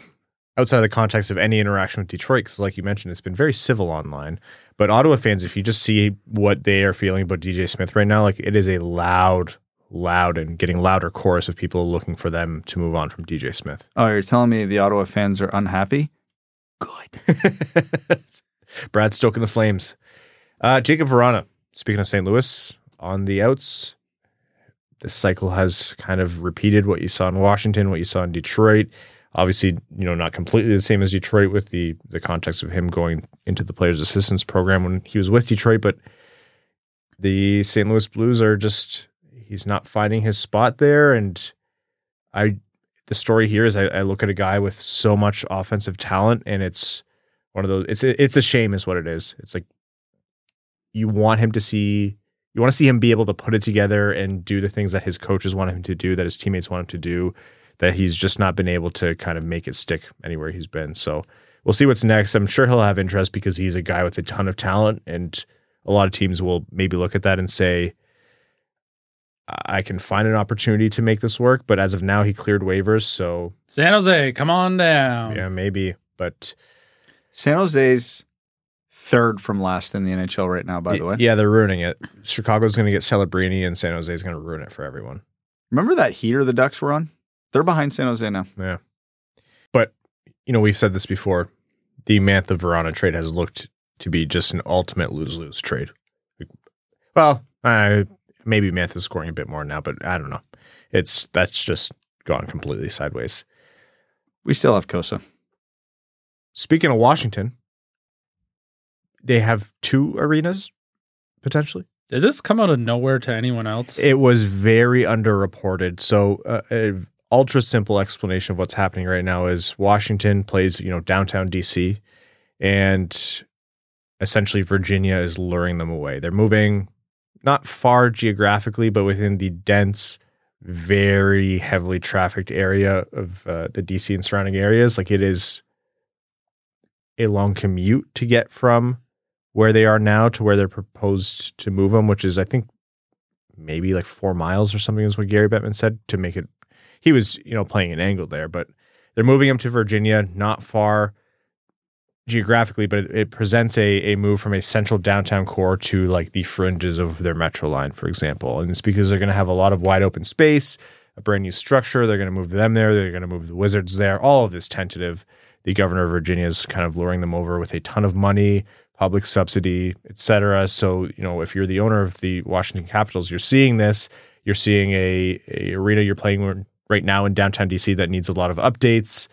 outside of the context of any interaction with Detroit, because like you mentioned, it's been very civil online. But Ottawa fans, if you just see what they are feeling about DJ Smith right now, like it is a loud, loud and getting louder chorus of people looking for them to move on from DJ Smith. Oh, you're telling me the Ottawa fans are unhappy? Good. Brad stoking the flames. Uh, Jakub Vrana, speaking of St. Louis, on the outs. This cycle has kind of repeated what you saw in Washington, what you saw in Detroit. Obviously, you know, not completely the same as Detroit with the the context of him going into the players' assistance program when he was with Detroit, but the St. Louis Blues are just he's not finding his spot there. And I the story here is I, I look at a guy with so much offensive talent and it's one of those it's it's a shame is what it is. It's like you want him to see you want to see him be able to put it together and do the things that his coaches want him to do, that his teammates want him to do, that he's just not been able to kind of make it stick anywhere he's been. So we'll see what's next. I'm sure he'll have interest because he's a guy with a ton of talent, and a lot of teams will maybe look at that and say, I can find an opportunity to make this work. But as of now, he cleared waivers. So San Jose, come on down. yeah, maybe. But San Jose's third from last in the NHL right now, by the way. yeah, they're ruining it. Chicago's going to get Celebrini, and San Jose's going to ruin it for everyone. Remember that heater the Ducks were on? They're behind San Jose now. Yeah. But, you know, we've said this before. The Mantha Vrana trade has looked to be just an ultimate lose lose trade. Well, uh, maybe Mantha's scoring a bit more now, but I don't know. It's that's just gone completely sideways. We still have Cossa. Speaking of Washington, they have two arenas potentially. Did this come out of nowhere to anyone else? It was very underreported. So, uh, a ultra simple explanation of what's happening right now is Washington plays, you know, downtown DC, and essentially Virginia is luring them away. They're moving not far geographically, but within the dense, very heavily trafficked area of uh, the DC and surrounding areas. Like it is a long commute to get from where they are now to where they're proposed to move them, which is, I think, maybe like four miles or something is what Gary Bettman said to make it. He was, you know, playing an angle there, but they're moving him to Virginia, not far geographically, but it, it presents a, a move from a central downtown core to like the fringes of their metro line, for example. And it's because they're going to have a lot of wide open space, a brand new structure. They're going to move them there. They're going to move the Wizards there. All of this tentative. The governor of Virginia is kind of luring them over with a ton of money, public subsidy, etc. So, you know, if you're the owner of the Washington Capitals, you're seeing this. You're seeing a, a arena you're playing right now in downtown DC that needs a lot of updates.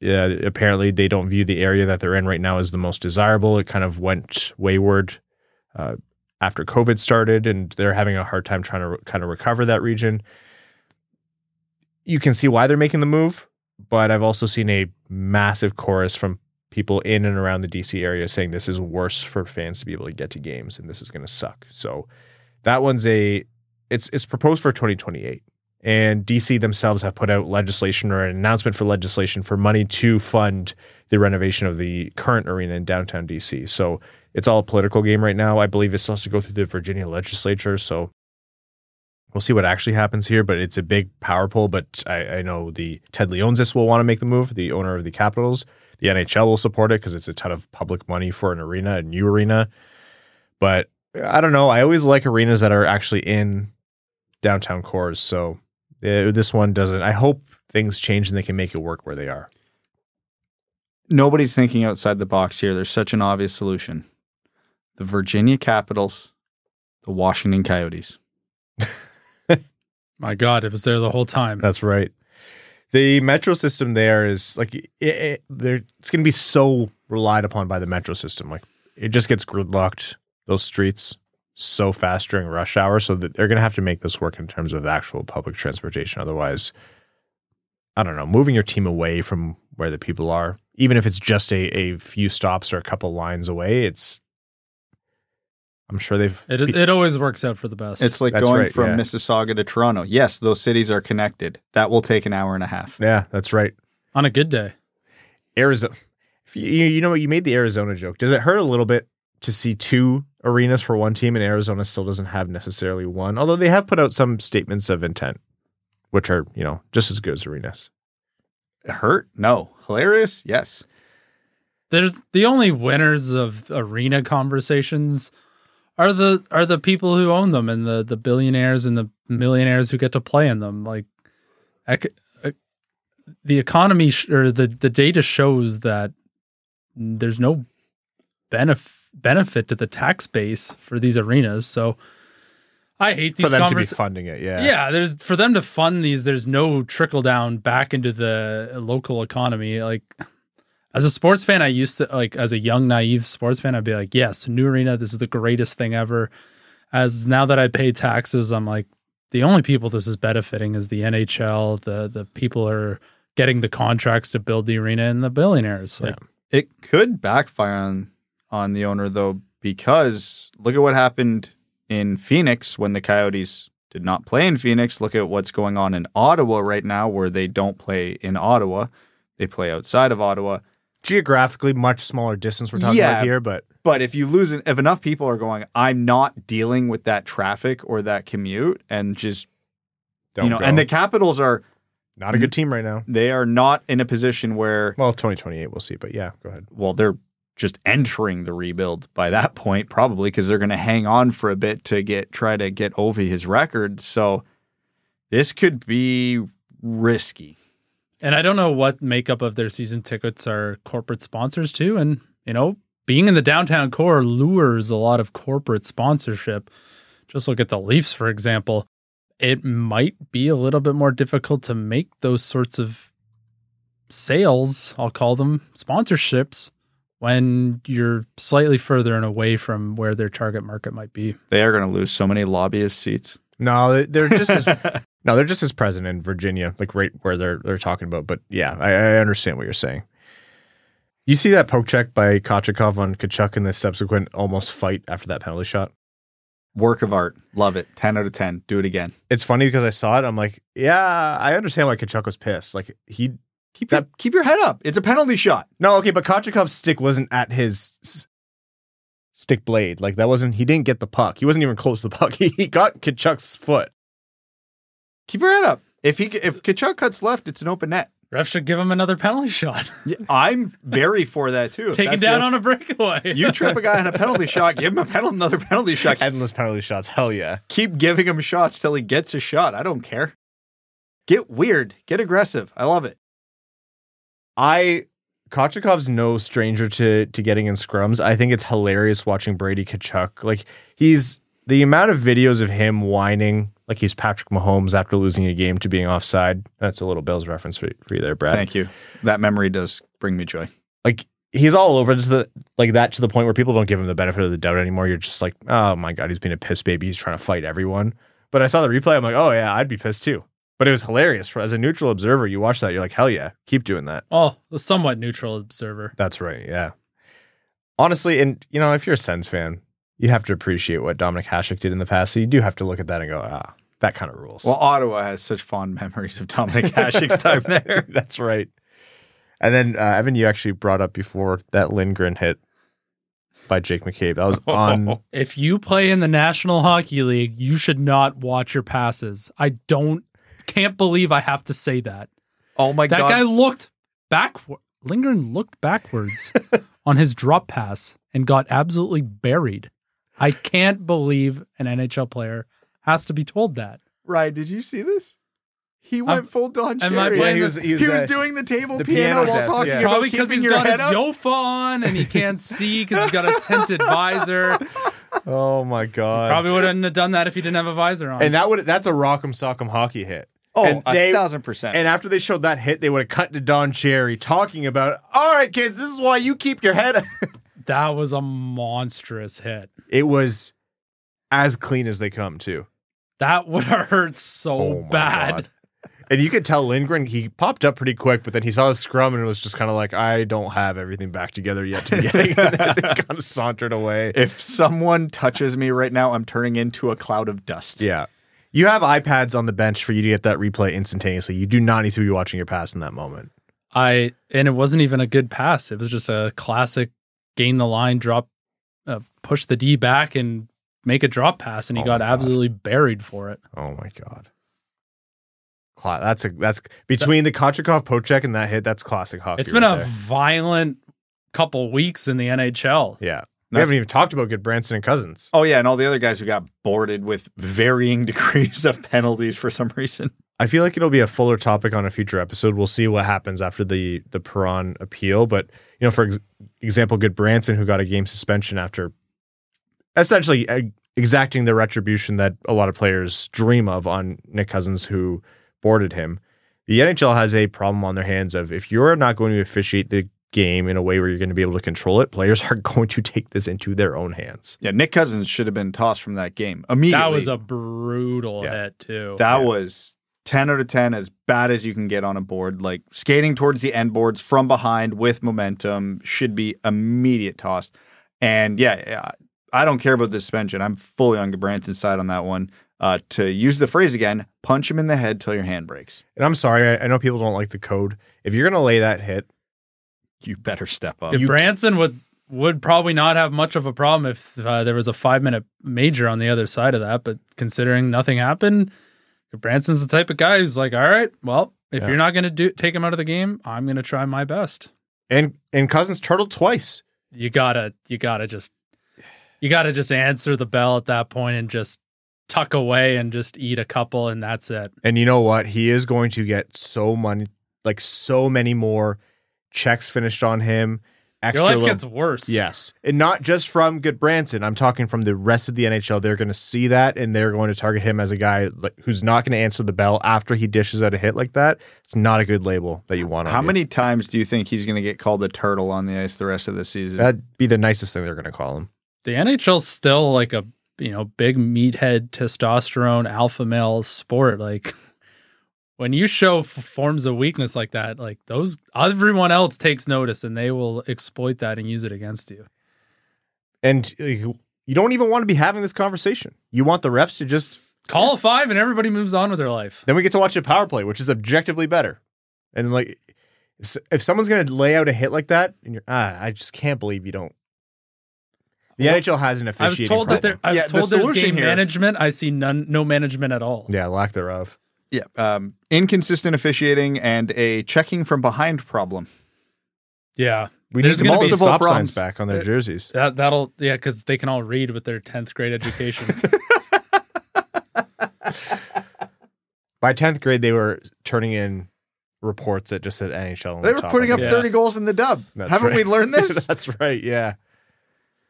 Yeah, apparently they don't view the area that they're in right now as the most desirable. It kind of went wayward uh, after COVID started, and they're having a hard time trying to re- kind of recover that region. You can see why they're making the move, but I've also seen a massive chorus from people in and around the DC area saying this is worse for fans to be able to get to games and this is going to suck. So that one's a it's it's proposed for 2028 and DC themselves have put out legislation or an announcement for legislation for money to fund the renovation of the current arena in downtown DC. So it's all a political game right now. I believe it still has to go through the Virginia legislature. So we'll see what actually happens here. But it's a big power pull. But I, I know the Ted Leonsis will want to make the move, the owner of the Capitals. The NHL will support it because it's a ton of public money for an arena, a new arena. But I don't know. I always like arenas that are actually in downtown cores. So uh, this one doesn't. I hope things change and they can make it work where they are. Nobody's thinking outside the box here. There's such an obvious solution. The Virginia Capitals, the Washington Coyotes. My God, it was there the whole time. That's right. The metro system there is like it, it, there. It's going to be so relied upon by the metro system. Like it just gets gridlocked. Those streets so fast during rush hour, so that they're going to have to make this work in terms of actual public transportation. Otherwise, I don't know. Moving your team away from where the people are, even if it's just a, a few stops or a couple lines away, it's. I'm sure they've. It, it always works out for the best. It's like That's going right, from yeah. Mississauga to Toronto. Yes, those cities are connected. That will take an hour and a half. yeah, that's right. on a good day. Arizona. If you, you know what you made the Arizona joke. Does it hurt a little bit to see two arenas for one team and Arizona still doesn't have necessarily one? Although they have put out some statements of intent, which are you know just as good as arenas. Hurt? No. Hilarious? Yes. There's the only winners of arena conversations are the are the people who own them and the the billionaires and the millionaires who get to play in them. Like, ec- ec- the economy sh- or the the data shows that there's no benefit benefit to the tax base for these arenas. So, I hate these for them to be funding it. Yeah. yeah, there's for them to fund these. There's no trickle down back into the local economy. Like as a sports fan, I used to like as a young naive sports fan, I'd be like, yes, new arena, this is the greatest thing ever. As now that I pay taxes, I'm like, the only people this is benefiting is the NHL. The the people are getting the contracts to build the arena and the billionaires. Like, It could backfire on on the owner though, because look at what happened in Phoenix when the Coyotes did not play in Phoenix. Look at what's going on in Ottawa right now, where they don't play in Ottawa; they play outside of Ottawa. Geographically, much smaller distance we're talking Yeah. about here, but But if you lose, if enough people are going, I'm not dealing with that traffic or that commute, and just don't you know, go. and the Capitals are not a good team right now. they are not in a position where Well, 2028, we'll see. But yeah, go ahead. well, they're just entering the rebuild by that point, probably because they're going to hang on for a bit to get try to get over his record. So this could be risky. And I don't know what makeup of their season tickets are corporate sponsors too. And, you know, being in the downtown core lures a lot of corporate sponsorship. Just look at the Leafs, for example. It might be a little bit more difficult to make those sorts of sales, I'll call them sponsorships, when you're slightly further and away from where their target market might be. They are going to lose so many lobbyist seats. No, they- they're just as no, they're just as present in Virginia, like right where they're they're talking about. But yeah, I, I understand what you're saying. You see that poke check by Kochetkov on Tkachuk in the subsequent almost fight after that penalty shot. Work of art. Love it. 10 out of 10. Do it again. It's funny because I saw it. I'm like, yeah, I understand why Tkachuk was pissed. Like he Keep that, keep your head up. It's a penalty shot. no, okay, but Kochetkov's stick wasn't at his s- stick blade. Like that wasn't. He didn't get the puck. He wasn't even close to the puck. He, he got Tkachuk's foot. Keep your head up. If he if Kachuk cuts left, it's an open net. Ref should give him another penalty shot. Yeah, I'm very for that too. If Take it down the- on a breakaway. You trip a guy on a penalty shot, give him a penalty, another penalty shot. Endless penalty shots. Hell yeah. Keep giving him shots till he gets a shot. I don't care. Get weird. Get aggressive. I love it. I Kochetkov's no stranger to to getting in scrums. I think it's hilarious watching Brady Tkachuk. Like he's the amount of videos of him whining like he's Patrick Mahomes after losing a game to being offside. That's a little Bills reference for, for you there, Brad. Thank you. That memory does bring me joy. Like he's all over to the like that to the point where people don't give him the benefit of the doubt anymore. You're just like, oh my god, he's being a piss baby. He's trying to fight everyone. But I saw the replay. I'm like, oh yeah, I'd be pissed too. But it was hilarious. For as a neutral observer, you watch that, you're like, hell yeah, keep doing that. Oh, a somewhat neutral observer. That's right. Yeah. Honestly, and you know, if you're a Sens fan, you have to appreciate what Dominik Hasek did in the past. So you do have to look at that and go, ah, that kind of rules. Well, Ottawa has such fond memories of Dominik Hasek's time there. That's right. And then uh, Evan, you actually brought up before that Lindgren hit by Jake McCabe. That was on. If you play in the National Hockey League, you should not watch your passes. I don't can't believe I have to say that. Oh my That god. That guy looked backward. Lindgren looked backwards on his drop pass and got absolutely buried. I can't believe an NHL player has to be told that. Right? did you see this? He went full Don am I Cherry. playing he was, he was, he was uh, doing the table the piano, piano while desk, talking yeah. about Probably because keeping he's your got his up. Yofa on and he can't see because he's got a tinted visor. Oh my god! Probably wouldn't have done that if he didn't have a visor on. And that would that's a Rock'em Sock'em hockey hit. Oh, And a they- thousand percent. And after they showed that hit, they would have cut to Don Cherry talking about, all right, kids, this is why you keep your head. Up. That was a monstrous hit. it was as clean as they come, too. That would have hurt so Oh my bad. God. And you could tell Lindgren, he popped up pretty quick, but then he saw his scrum and it was just kind of like, I don't have everything back together yet to be getting as he kind of sauntered away. if someone touches me right now, I'm turning into a cloud of dust. Yeah. You have iPads on the bench for you to get that replay instantaneously. You do not need to be watching your pass in that moment. I and it wasn't even a good pass. It was just a classic gain the line, drop, uh, push the D back, and make a drop pass, and he Oh got absolutely buried for it. Oh my God. Cla- that's a that's between the Kochetkov poke check and that hit. That's classic hockey. It's been right a there. violent couple weeks in the NHL. yeah. We That's- haven't even talked about Gudbranson and Cousins. Oh yeah, and all the other guys who got boarded with varying degrees of penalties for some reason. I feel like it'll be a fuller topic on a future episode. We'll see what happens after the the Perron appeal. But you know, for ex- example, Gudbranson who got a game suspension after essentially uh, exacting the retribution that a lot of players dream of on Nick Cousins who boarded him. The NHL has a problem on their hands of if you're not going to officiate the game in a way where you're going to be able to control it, players are going to take this into their own hands. Yeah, Nick Cousins should have been tossed from that game immediately. That was a brutal Yeah. hit too. that yeah. was 10 out of 10 as bad as you can get on a board like skating towards the end boards from behind with momentum should be immediate toss and yeah, yeah i don't care about the suspension i'm fully on Branson's side on that one uh, to use the phrase again punch him in the head till your hand breaks And I'm sorry, I, I know people don't like the code. If you're going to lay that hit, you better step up if Branson would would probably not have much of a problem if uh, there was a five minute major on the other side of that. But considering nothing happened, Branson's the type of guy who's like, all right, well, if Yeah. you're not going to do take him out of the game, I'm going to try my best. and and Cousins turtled twice. You gotta, you gotta just, you gotta just answer the bell at that point and just tuck away and just eat a couple, and that's it. And you know what? He is going to get so many like so many more checks finished on him. Extra Your life little- gets worse. yes, and not just from Gudbranson. I'm talking from the rest of the NHL. They're going to see that, and they're going to target him as a guy like, who's not going to answer the bell after he dishes out a hit like that. It's not a good label that you want. on how you. many times do you think he's going to get called a turtle on the ice the rest of the season That'd be the nicest thing they're going to call him. the NHL's still like a you know big meathead testosterone alpha male sport. Like when you show f- forms of weakness like that, like those everyone else takes notice and they will exploit that and use it against you. And uh, you don't even want to be having this conversation. You want the refs to just Call a five and everybody moves on with their life. Then we get to watch a power play, which is objectively better. And like, if someone's going to lay out a hit like that, and you're, ah, I just can't believe you don't. The Well, NHL has an I was officiating told that there. I was Yeah, the there's game here- management. I see none, no management at all. Yeah, lack thereof. yeah um, inconsistent officiating and a checking from behind problem Yeah, We There's need to gonna be stop multiple signs back on their There- jerseys. that that'll yeah because they can all read with their tenth grade education. By tenth grade, they were turning in reports that just said NHL. on they the were top putting up. Yeah. 30 goals in the dub That's haven't right. we learned this That's right. Yeah.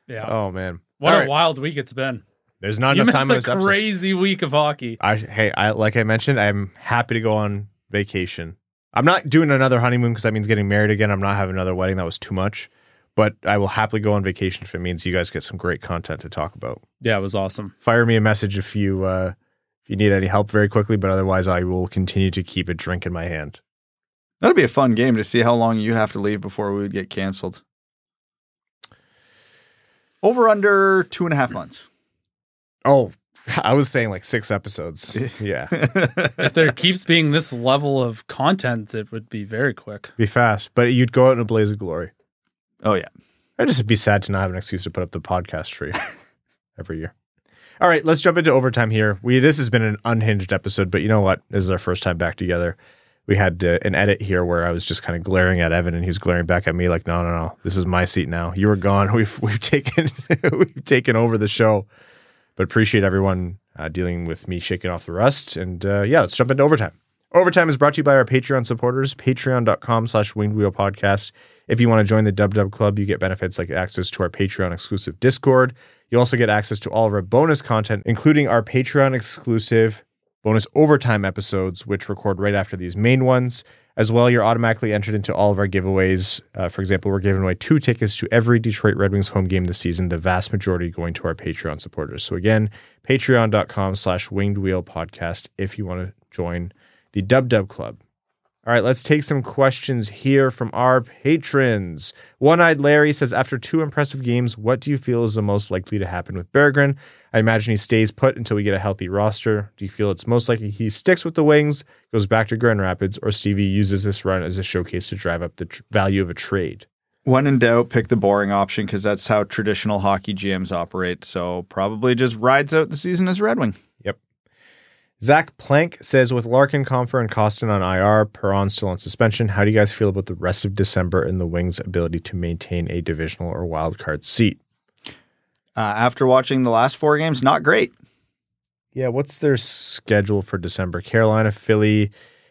Yeah, Oh man. what All a right. wild week it's been. There's not You enough time on this a episode. crazy week of hockey. I hey, I like I mentioned, I'm happy to go on vacation. I'm not doing another honeymoon because that means getting married again. I'm not having another wedding. That was too much. But I will happily go on vacation if it means you guys get some great content to talk about. Yeah, it was awesome. Fire me a message if you uh, if you need any help very quickly. But otherwise, I will continue to keep a drink in my hand. that'd be a fun game to see how long you'd have to leave before we would get canceled over under two and a half months Oh, I was saying like six episodes. yeah, if there keeps being this level of content, it would be very quick. be fast. But you'd go out in a blaze of glory. oh yeah I'd just be sad to not have an excuse to put up the podcast tree every year. All right, let's jump into overtime here. We this has been an unhinged episode, but you know what? This is our first time back together. We had uh, an edit here where I was just kind of glaring at Evan, and he was glaring back at me like, "No, no, no, this is my seat now. You were gone. We've we've taken we've taken over the show." But appreciate everyone uh, dealing with me shaking off the rust. And uh, yeah, let's jump into overtime. Overtime is brought to you by our Patreon supporters, patreon.com slash winged wheel podcast. If you want to join the Dub Dub Club, you get benefits like access to our Patreon exclusive Discord. You also get access to all of our bonus content, including our Patreon exclusive bonus overtime episodes, which record right after these main ones. As well, you're automatically entered into all of our giveaways. Uh, for example, we're giving away two tickets to every Detroit Red Wings home game this season, the vast majority going to our Patreon supporters. So again, patreon.com slash winged podcast if you want to join the Dub Dub Club. All right, let's take some questions here from our patrons. One Eyed Larry says, After two impressive games, what do you feel is the most likely to happen with Berggren? I imagine he stays put until we get a healthy roster. Do you feel it's most likely he sticks with the Wings, goes back to Grand Rapids, or Stevie uses this run as a showcase to drive up the tr- value of a trade? when in doubt pick the boring option because that's how traditional hockey gms operate so probably just rides out the season as red wing Yep. Zach Plank says with Larkin, Compher, and Kostin on IR, Perron still on suspension. How do you guys feel about the rest of December and the Wings' ability to maintain a divisional or wild card seat? Uh, after watching the last four games, not great. Yeah, what's their schedule for December? Carolina, Philly,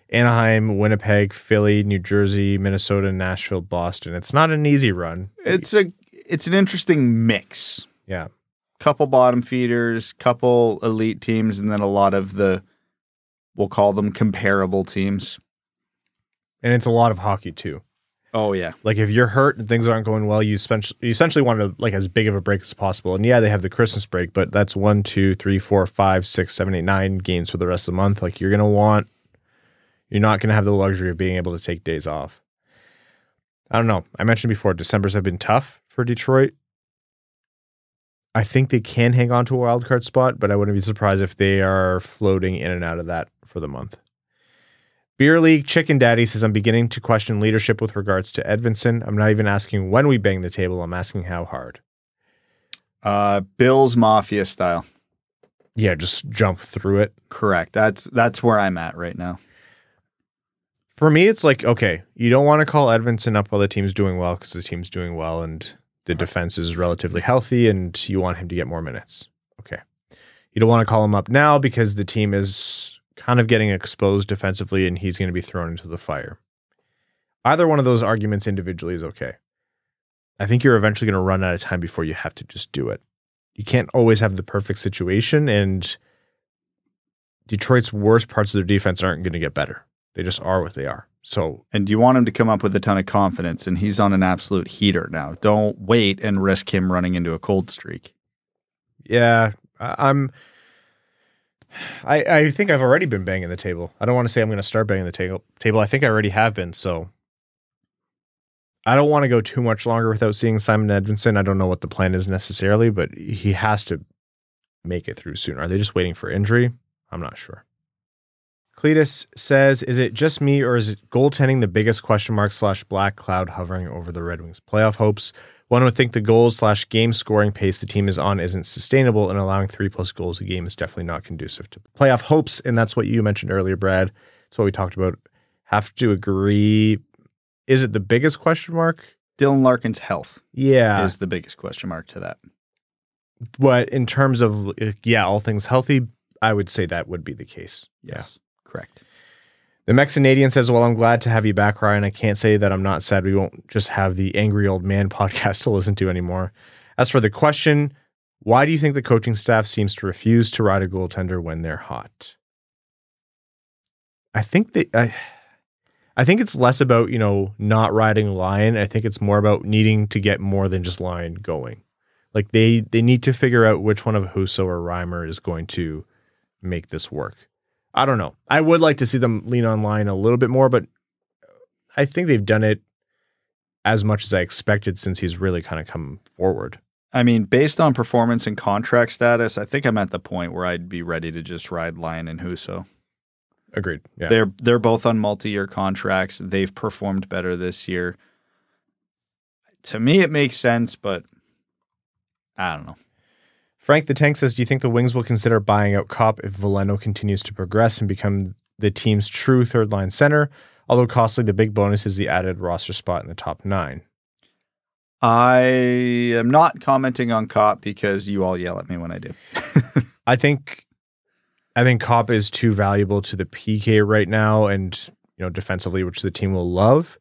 Anaheim, Winnipeg, Philly, New Jersey, Minnesota, Nashville, Boston. It's not an easy run. It's a it's an interesting mix. Yeah. Couple bottom feeders, couple elite teams, and then a lot of the we'll call them comparable teams. And it's a lot of hockey too. Oh yeah. Like if you're hurt and things aren't going well, you, spend, you essentially want to like as big of a break as possible. And yeah, they have the Christmas break, but that's one, two, three, four, five, six, seven, eight, nine games for the rest of the month. Like you're gonna want, you're not gonna have the luxury of being able to take days off. I don't know. I mentioned before, December's have been tough for Detroit. I think they can hang on to a wild card spot, but I wouldn't be surprised if they are floating in and out of that for the month. Beer League Chicken Daddy says, I'm beginning to question leadership with regards to Edvinsson. I'm not even asking when we bang the table, I'm asking how hard. Uh, Bills Mafia style. Yeah, just jump through it. Correct. That's that's where I'm at right now. For me, it's like, okay, you don't want to call Edvinsson up while the team's doing well because the team's doing well and the defense is relatively healthy and you want him to get more minutes. Okay. You don't want to call him up now because the team is kind of getting exposed defensively and he's going to be thrown into the fire. Either one of those arguments individually is okay. I think you're eventually going to run out of time before you have to just do it. You can't always have the perfect situation, and Detroit's worst parts of their defense aren't going to get better. They just are what they are. So, And you want him to come up with a ton of confidence, and he's on an absolute heater now. Don't wait and risk him running into a cold streak. yeah, I'm. I, I think I've already been banging the table. I don't want to say I'm going to start banging the table. Table. I think I already have been. So I don't want to go too much longer without seeing Simon Edvinsson. I don't know what the plan is necessarily, but he has to make it through soon. Are they just waiting for injury? I'm not sure. Cletus says, "Is it just me, or is it goaltending the biggest question mark slash black cloud hovering over the Red Wings' playoff hopes? One would think the goals slash game scoring pace the team is on isn't sustainable, and allowing three plus goals a game is definitely not conducive to playoff hopes. And that's what you mentioned earlier, Brad. That's what we talked about. Have to agree. Is it the biggest question mark? Dylan Larkin's health Yeah, is the biggest question mark to that. but in terms of yeah, all things healthy, I would say that would be the case. Yes, correct. The Mexanadian says, Well, I'm glad to have you back, Ryan. I can't say that I'm not sad we won't just have the Angry Old Man podcast to listen to anymore. As for the question, why do you think the coaching staff seems to refuse to ride a goaltender when they're hot? I think they I, I think it's less about, you know, not riding Lyon. I think it's more about needing to get more than just Lyon going. Like they they need to figure out which one of Husso or Reimer is going to make this work. I don't know. I would like to see them lean on Lyon a little bit more, but I think they've done it as much as I expected since he's really kind of come forward. I mean, based on performance and contract status, I think I'm at the point where I'd be ready to just ride Lyon and Husso. Agreed. Yeah. They're they're both on multi-year contracts. They've performed better this year. To me, it makes sense, but I don't know. Frank the Tank says, Do you think the Wings will consider buying out Copp if Veleno continues to progress and become the team's true third line center? Although costly, the big bonus is the added roster spot in the top nine. I am not commenting on Copp because you all yell at me when I do. I think I think Copp is too valuable to the PK right now and you know defensively, which the team will love.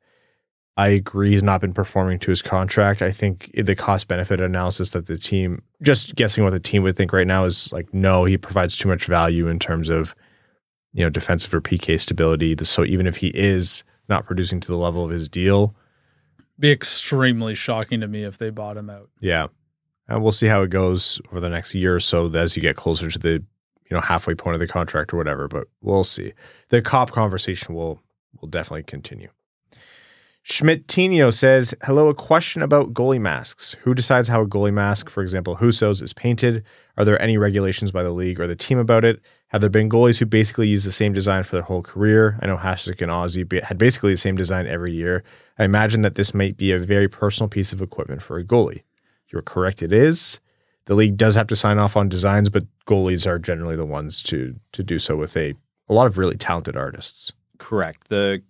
I agree he's not been performing to his contract. I think the cost benefit analysis that the team just guessing what the team would think right now is like no, he provides too much value in terms of you know defensive or PK stability. So even if he is not producing to the level of his deal, Be extremely shocking to me if they bought him out. yeah. And we'll see how it goes over the next year or so as you get closer to the you know halfway point of the contract or whatever. But we'll see. The Copp conversation will will definitely continue. Schmidtino says, "Hello, a question about goalie masks. Who decides how a goalie mask, for example, Husso's, is painted? Are there any regulations by the league or the team about it? Have there been goalies who basically use the same design for their whole career? I know Hasek and Ozzy had basically the same design every year. I imagine that this might be a very personal piece of equipment for a goalie. You're correct, it is. the league does have to sign off on designs, but goalies are generally the ones to to do so with a a lot of really talented artists. Correct. The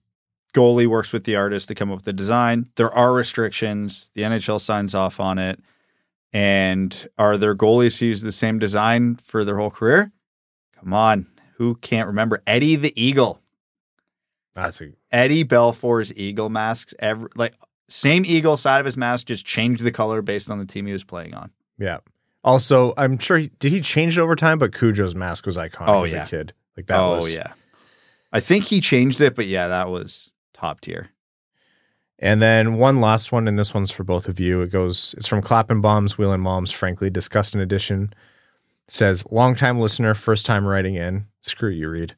goalie works with the artist to come up with the design. There are restrictions. The NHL signs off on it. And are there goalies who use the same design for their whole career? Come on. Who can't remember Eddie the Eagle? That's a Eddie Belfour's eagle masks every like same eagle side of his mask just changed the color based on the team he was playing on. yeah. Also, I'm sure he, did he change it over time, but Cujo's mask was iconic Oh, as yeah. a kid. Like that oh was yeah. I think he changed it, but yeah, that was top tier. And then one last one, and this one's for both of you. It goes, it's from Clapping Bombs, Wheel and Moms, frankly, Disgusting Edition. It says, long time listener, first time writing in. Screw you, Reed.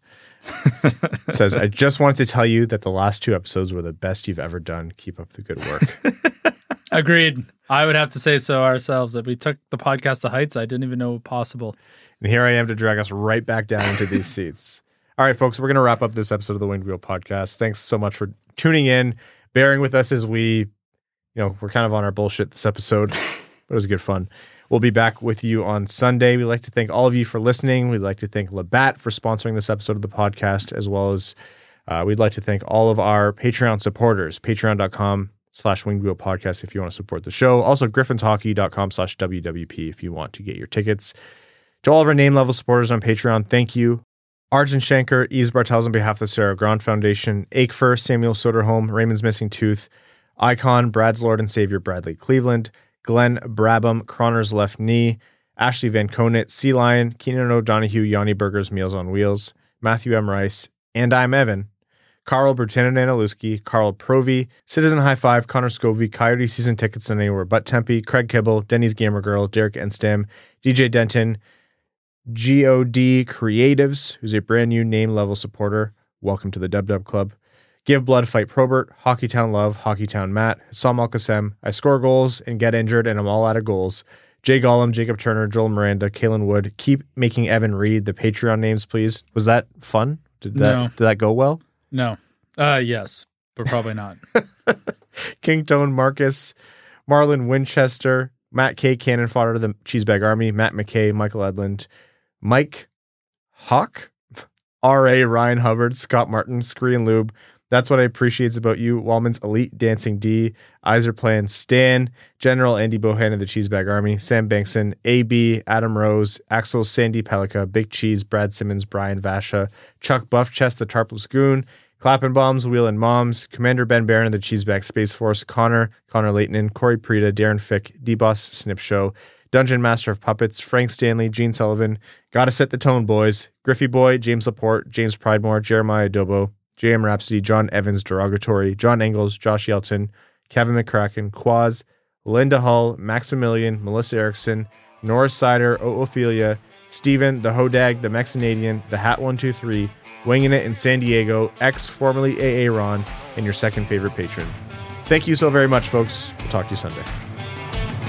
Says, I just wanted to tell you that the last two episodes were the best you've ever done. Keep up the good work. Agreed. I would have to say so ourselves. That we took the podcast to heights I didn't even know possible. and here I am to drag us right back down into these seats. All right, folks, we're going to wrap up this episode of the Winged Wheel podcast. Thanks so much for tuning in, bearing with us as we, you know, we're kind of on our bullshit this episode, but it was good fun. We'll be back with you on Sunday. We'd like to thank all of you for listening. We'd like to thank Labatt for sponsoring this episode of the podcast, as well as uh, we'd like to thank all of our Patreon supporters, patreon.com slash winged wheel podcast if you want to support the show. Also, griffinshockey.com slash WWP if you want to get your tickets. To all of our name level supporters on Patreon, thank you. Arjun Shankar, Ease Bartels on behalf of the Sarah Grand Foundation, Akefer, Samuel Soderholm, Raymond's Missing Tooth, Icon, Brad's Lord and Savior Bradley Cleveland, Glenn Brabham, Croner's Left Knee, Ashley Van Conant, Sea Lion, Keenan O'Donohue, Yanni Burgers, Meals on Wheels, Matthew M. Rice, and I'm Evan. Carl Brutanen Analuski, Carl Provy, Citizen High Five, Connor Scovey, Coyote Season Tickets on Anywhere But Tempe, Craig Kibble, Denny's Gamer Girl, Derek Enstam, DJ Denton, God Creatives, who's a brand new name level supporter. Welcome to the Dub Dub Club. Give Blood, Fight Probert, Hockeytown Love, Hockeytown Matt, Sam Al Qassem, I score goals and get injured and I'm all out of goals. Jay Gollum, Jacob Turner, Joel Miranda, Kalen Wood. Keep making Evan read the Patreon names, please. Was that fun? Did that No. did that go well? No. Uh yes, but probably not. King Tone Marcus, Marlon Winchester, Matt K. Cannon Fodder, the Cheesebag Army, Matt McKay, Michael Edlund, Mike Hawk, R.A. Ryan Hubbard, Scott Martin, Scree and Lube. That's what I appreciate about you. Wallman's Elite Dancing D, Iser Plan Stan, General Andy Bohan of the Cheesebag Army, Sam Bankson, AB, Adam Rose, Axel Sandy Pelika, Big Cheese, Brad Simmons, Brian Vasha, Chuck Buffchest, the Tarpless Goon, Clapping Bombs, Wheel and Moms, Commander Ben Barron of the Cheeseback Space Force, Connor, Connor Leighton, Corey Prida, Darren Fick, D-Boss Snip Show, Dungeon Master of Puppets, Frank Stanley, Gene Sullivan, Gotta Set the Tone Boys, Griffey Boy, James Laporte, James Pridemore, Jeremiah Dobo, JM Rhapsody, John Evans Derogatory, John Engels, Josh Yelton, Kevin McCracken, Quaz, Linda Hull, Maximilian, Melissa Erickson, Norris Sider, O Ophelia, Steven, the Hodag, the Mexinadian, the Hat 123, Winging It in San Diego, ex formerly AA Ron, and your second favorite patron. Thank you so very much, folks. We'll talk to you Sunday.